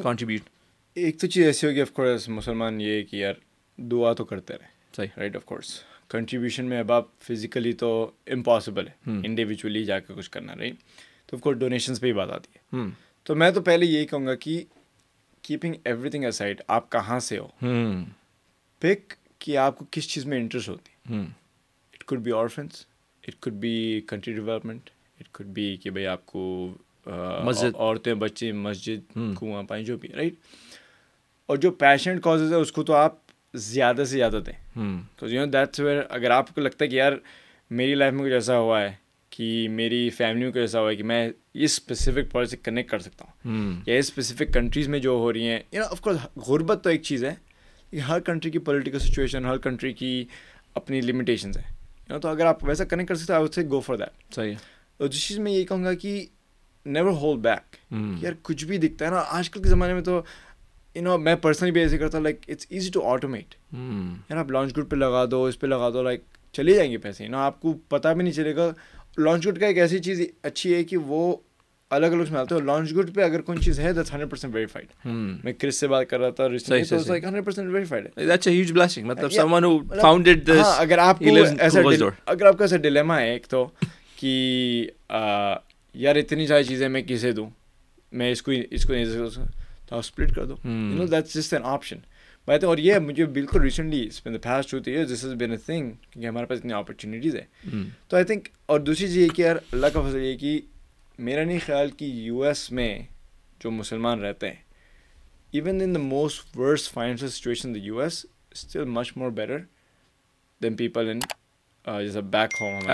کانٹریبیوٹ ایک تو چیز ایسی ہوگی آف کورس مسلمان یہ کہ یار دعا تو کرتے رہے صحیح رائٹ آف کورس کنٹریبیوشن میں اب آپ فزیکلی تو امپاسبل ہے انڈیویجولی جا کے کچھ کرنا رائٹ تو آف کورس ڈونیشنس پہ ہی بات آتی ہے تو میں تو پہلے یہی کہوں گا کہ کیپنگ ایوری تھنگ اسائڈ آپ کہاں سے ہو پک کہ آپ کو کس چیز میں انٹرسٹ ہوتی it could be orphans it could be country development it could be کہ بھائی آپ کو مسجد عورتیں بچے مسجد کنواں پانی جو بھی رائٹ اور جو پیشنٹ کازز ہے اس کو تو آپ زیادہ سے زیادہ دیں۔ یو نو دیٹس ویئر اگر آپ کو لگتا ہے کہ یار میری لائف میں کچھ ایسا ہوا ہے کہ میری فیملی میں کچھ ایسا ہوا ہے کہ میں اس اسپیسیفک پوائنٹ سے کنیکٹ کر سکتا ہوں یا اس اسپیسیفک کنٹریز میں جو ہو رہی ہیں یو نو آف کورس غربت تو ایک چیز ہے کہ ہر کنٹری کی پولیٹیکل سچویشن ہر کنٹری کی اپنی لمیٹیشنز ہیں۔ یو نو تو اگر آپ ویسا کنیکٹ کر سکتے ہیں سے گو فار دیٹ صحیح اور جس چیز میں یہ کہوں گا کہ نیور ہولڈ بیک یار کچھ بھی دکھتا ہے نا آج کل کے زمانے میں تو یو نو میں پرسنلی بھی ایسے کرتا ہوں like it's easy to automate یار آپ لانچ گروپ پہ لگا دو اس پہ لگا دو لائک چلے جائیں گے پیسے. نا آپ کو پتہ بھی نہیں چلے گا. لانچ گڈ کا ایک ایسی چیز اچھی ہے کہ وہ الگ الگ اس میں آتے ہیں. لانچ گڈ پہ اگر کوئی چیز ہے دیٹس ہنڈریڈ پرسینٹ ویریفائڈ میں کرس سے بات کر رہا تھا ہنڈریڈ پرسینٹ ویریفائڈ ہے. مطلب اگر آپ کو ایسا اگر آپ کا ایسا ڈلیما ہے ایک تو کہ یار اتنی ساری چیزیں میں کسے دوں؟ میں اس کو اس کو نہیں اسپلٹ کر دو۔ You know that's just an option بات اور یہ مجھے بالکل ریسنٹلی پاسٹ ہوتی ہے دس از بین اے تھنگ کیونکہ ہمارے پاس اتنی اپرچونیٹیز ہے تو آئی تھنک اور دوسری چیز یہ کہ یار اللہ کا فضل یہ کہ میرا نہیں خیال کہ یو ایس میں جو مسلمان رہتے ہیں even in the most worse financial situation the U S still much more better than people in جیسا بیک ہوم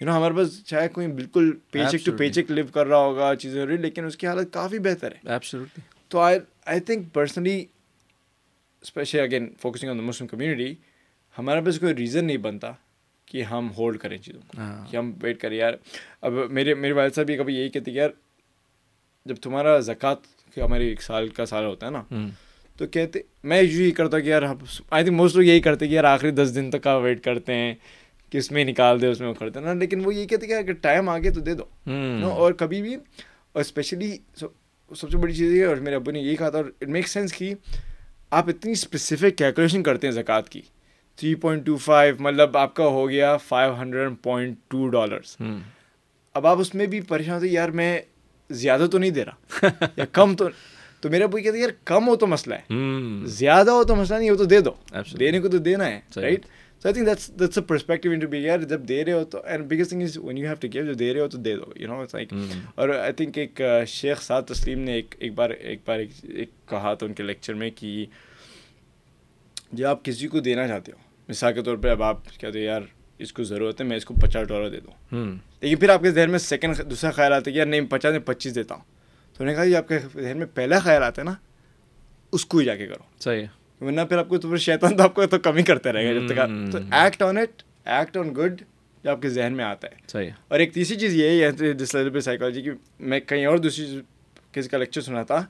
یو نو ہمارے پاس چاہے کوئی بالکل paycheck to paycheck live کر رہا ہوگا چیزیں ہو رہی لیکن اس کی حالت کافی بہتر ہے۔ تو I I think personally specially again focusing on the Muslim community ہمارے پاس کوئی ریزن نہیں بنتا کہ ہم ہولڈ کریں چیزوں کو کہ ہم ویٹ کریں۔ یار اب میرے میرے والد صاحب بھی کبھی یہی کہتے کہ یار جب تمہارا زکوٰۃ کہ ہمارے ایک سال کا سال ہوتا ہے نا تو کہتے میں یہی کرتا ہوں کہ یار آئی تھنک موسٹ لوگ یہی کرتے کہ یار آخری دس دن تک کا ویٹ کرتے ہیں کہ اس میں نکال دے اس میں وہ کرتے ہیں۔ نا لیکن وہ یہ کہتے کہ اگر ٹائم آگے تو دے دو۔ اور کبھی بھی اور اسپیشلی سب سے بڑی چیز یہ اور میرے ابو نے یہی کہا تھا اور اٹ میک سینس کہ آپ اتنی اسپیسیفک کیلکولیشن کرتے ہیں زکوٰۃ کی۔ تھری پوائنٹ ٹو فائیو مطلب آپ کا ہو گیا five hundred point two dollars اب آپ اس میں بھی پریشان ہوتے یار میں زیادہ تو نہیں دے رہا یا کم تو تو میرا بھائی کہتے یار کم ہو تو مسئلہ ہے۔ زیادہ ہو تو مسئلہ نہیں ہو تو دے دو۔ دینے کو تو دینا ہے right so I think that's that's a perspective in to be یار جب دے رہے ہو تو and biggest thing is one you have to give جب دے رہے ہو تو دے دو یو نو اٹس لائک اور آئی تھنک ایک شیخ سعد تسلیم نے ایک ایک بار ایک بار ایک کہا تھا ان کے لیکچر میں کہ جب آپ کسی کو دینا چاہتے ہو مثال کے طور پہ اب آپ کہتے ہو یار اس کو ضرورت ہے میں اس کو پچاس ڈالر دے دوں لیکن پھر آپ کے ذہن میں سیکنڈ دوسرا خیال آتا ہے کہ یار نہیں پچاس میں پچیس دیتا ہوں تو انہوں نے کہا کہ آپ کے ذہن میں پہلا خیال آتا ہے نا اس کو ہی جا کے کرو صحیح ورنہ پھر آپ کو تو پھر شیطان تو آپ کو تو کم ہی کرتے رہے گا جب تک تو act on it act on good جو آپ کے ذہن میں آتا ہے۔ صحیح۔ اور ایک تیسری چیز یہی ہے جس لیول پہ سائیکالوجی کی میں کہیں اور دوسری کسی کا لیکچر سنا تھا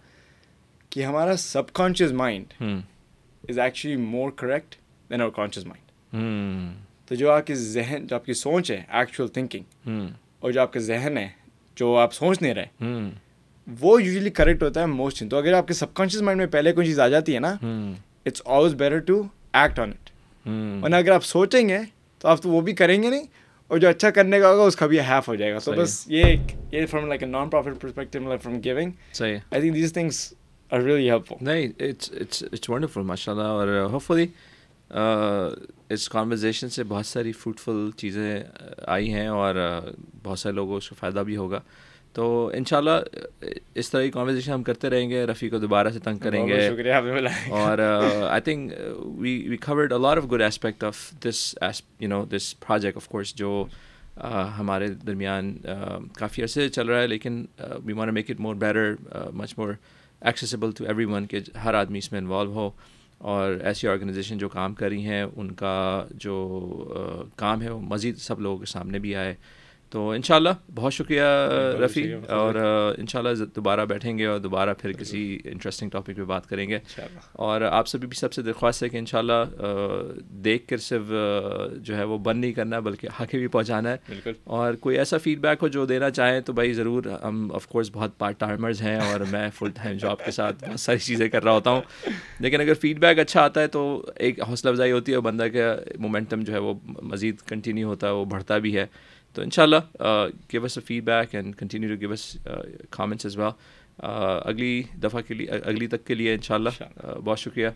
کہ ہمارا subconscious mind is actually more correct than our conscious mind تو جو آپ کی ذہن جو آپ کی سوچ ہے ایکچوئل تھنکنگ اور جو آپ کا ذہن ہے جو آپ سوچ نہیں رہے وہ یوزلی کریکٹ ہوتا ہے موسٹ تو اگر آپ کے سب کانشیس مائنڈ میں پہلے کوئی چیز آ جاتی ہے نا it's always better to act on it ورنہ اگر آپ سوچیں گے تو آپ تو وہ بھی کریں گے نہیں اور جو اچھا کرنے کا ہوگا اس کا بھی ہیف ہو جائے گا. تو بس یہ ایک یہ from like a non profit perspective from giving صحیح. I think these things are really helpful نہیں اٹس اٹس اٹس ونڈرفل ماشاء اللہ اور ہوپ فلی اس کانورزیشن سے بہت ساری فروٹفل چیزیں آئی ہیں اور بہت سارے لوگوں کو اس کا فائدہ بھی ہوگا۔ تو ان شاء اللہ اس طرح کی کانورزیشن ہم کرتے رہیں گے رفیع کو دوبارہ سے تنگ کریں گے۔ شکریہ آپ نے بلایا۔ اور I think we we covered a lot of good aspect of this you know this project of course جو ہمارے درمیان کافی عرصے چل رہا ہے لیکن we want make it more better much more accessible to everyone کہ ہر آدمی اس میں انوالو ہو۔ اور ایسی آرگنائزیشن جو کام کر رہی ہیں ان کا جو کام ہے وہ مزید سب لوگوں کے سامنے بھی آئے۔ تو ان شاء اللہ بہت شکریہ رفیع اور ان شاء اللہ دوبارہ بیٹھیں گے اور دوبارہ پھر کسی انٹرسٹنگ ٹاپک پہ بات کریں گے۔ اور آپ سبھی بھی سب سے درخواست ہے کہ ان شاء اللہ دیکھ کر صرف جو ہے وہ بند نہیں کرنا بلکہ آگے بھی پہنچانا ہے۔ اور کوئی ایسا فیڈ بیک ہو جو دینا چاہیں تو بھائی ضرور ہم آف کورس بہت پارٹ ٹائمرز ہیں اور میں فل ٹائم جاب کے ساتھ بہت ساری چیزیں کر رہا ہوتا ہوں۔ لیکن اگر فیڈ بیک اچھا آتا ہے تو ایک حوصلہ افزائی ہوتی ہے اور بندہ کا مومنٹم جو ہے وہ مزید کنٹینیو ہوتا ہے وہ بڑھتا بھی ہے۔ تو ان شاء اللہ give us a feedback and continue to give us comments as well اگلی دفعہ کے لیے اگلی تک کے لیے ان شاء اللہ بہت شکریہ۔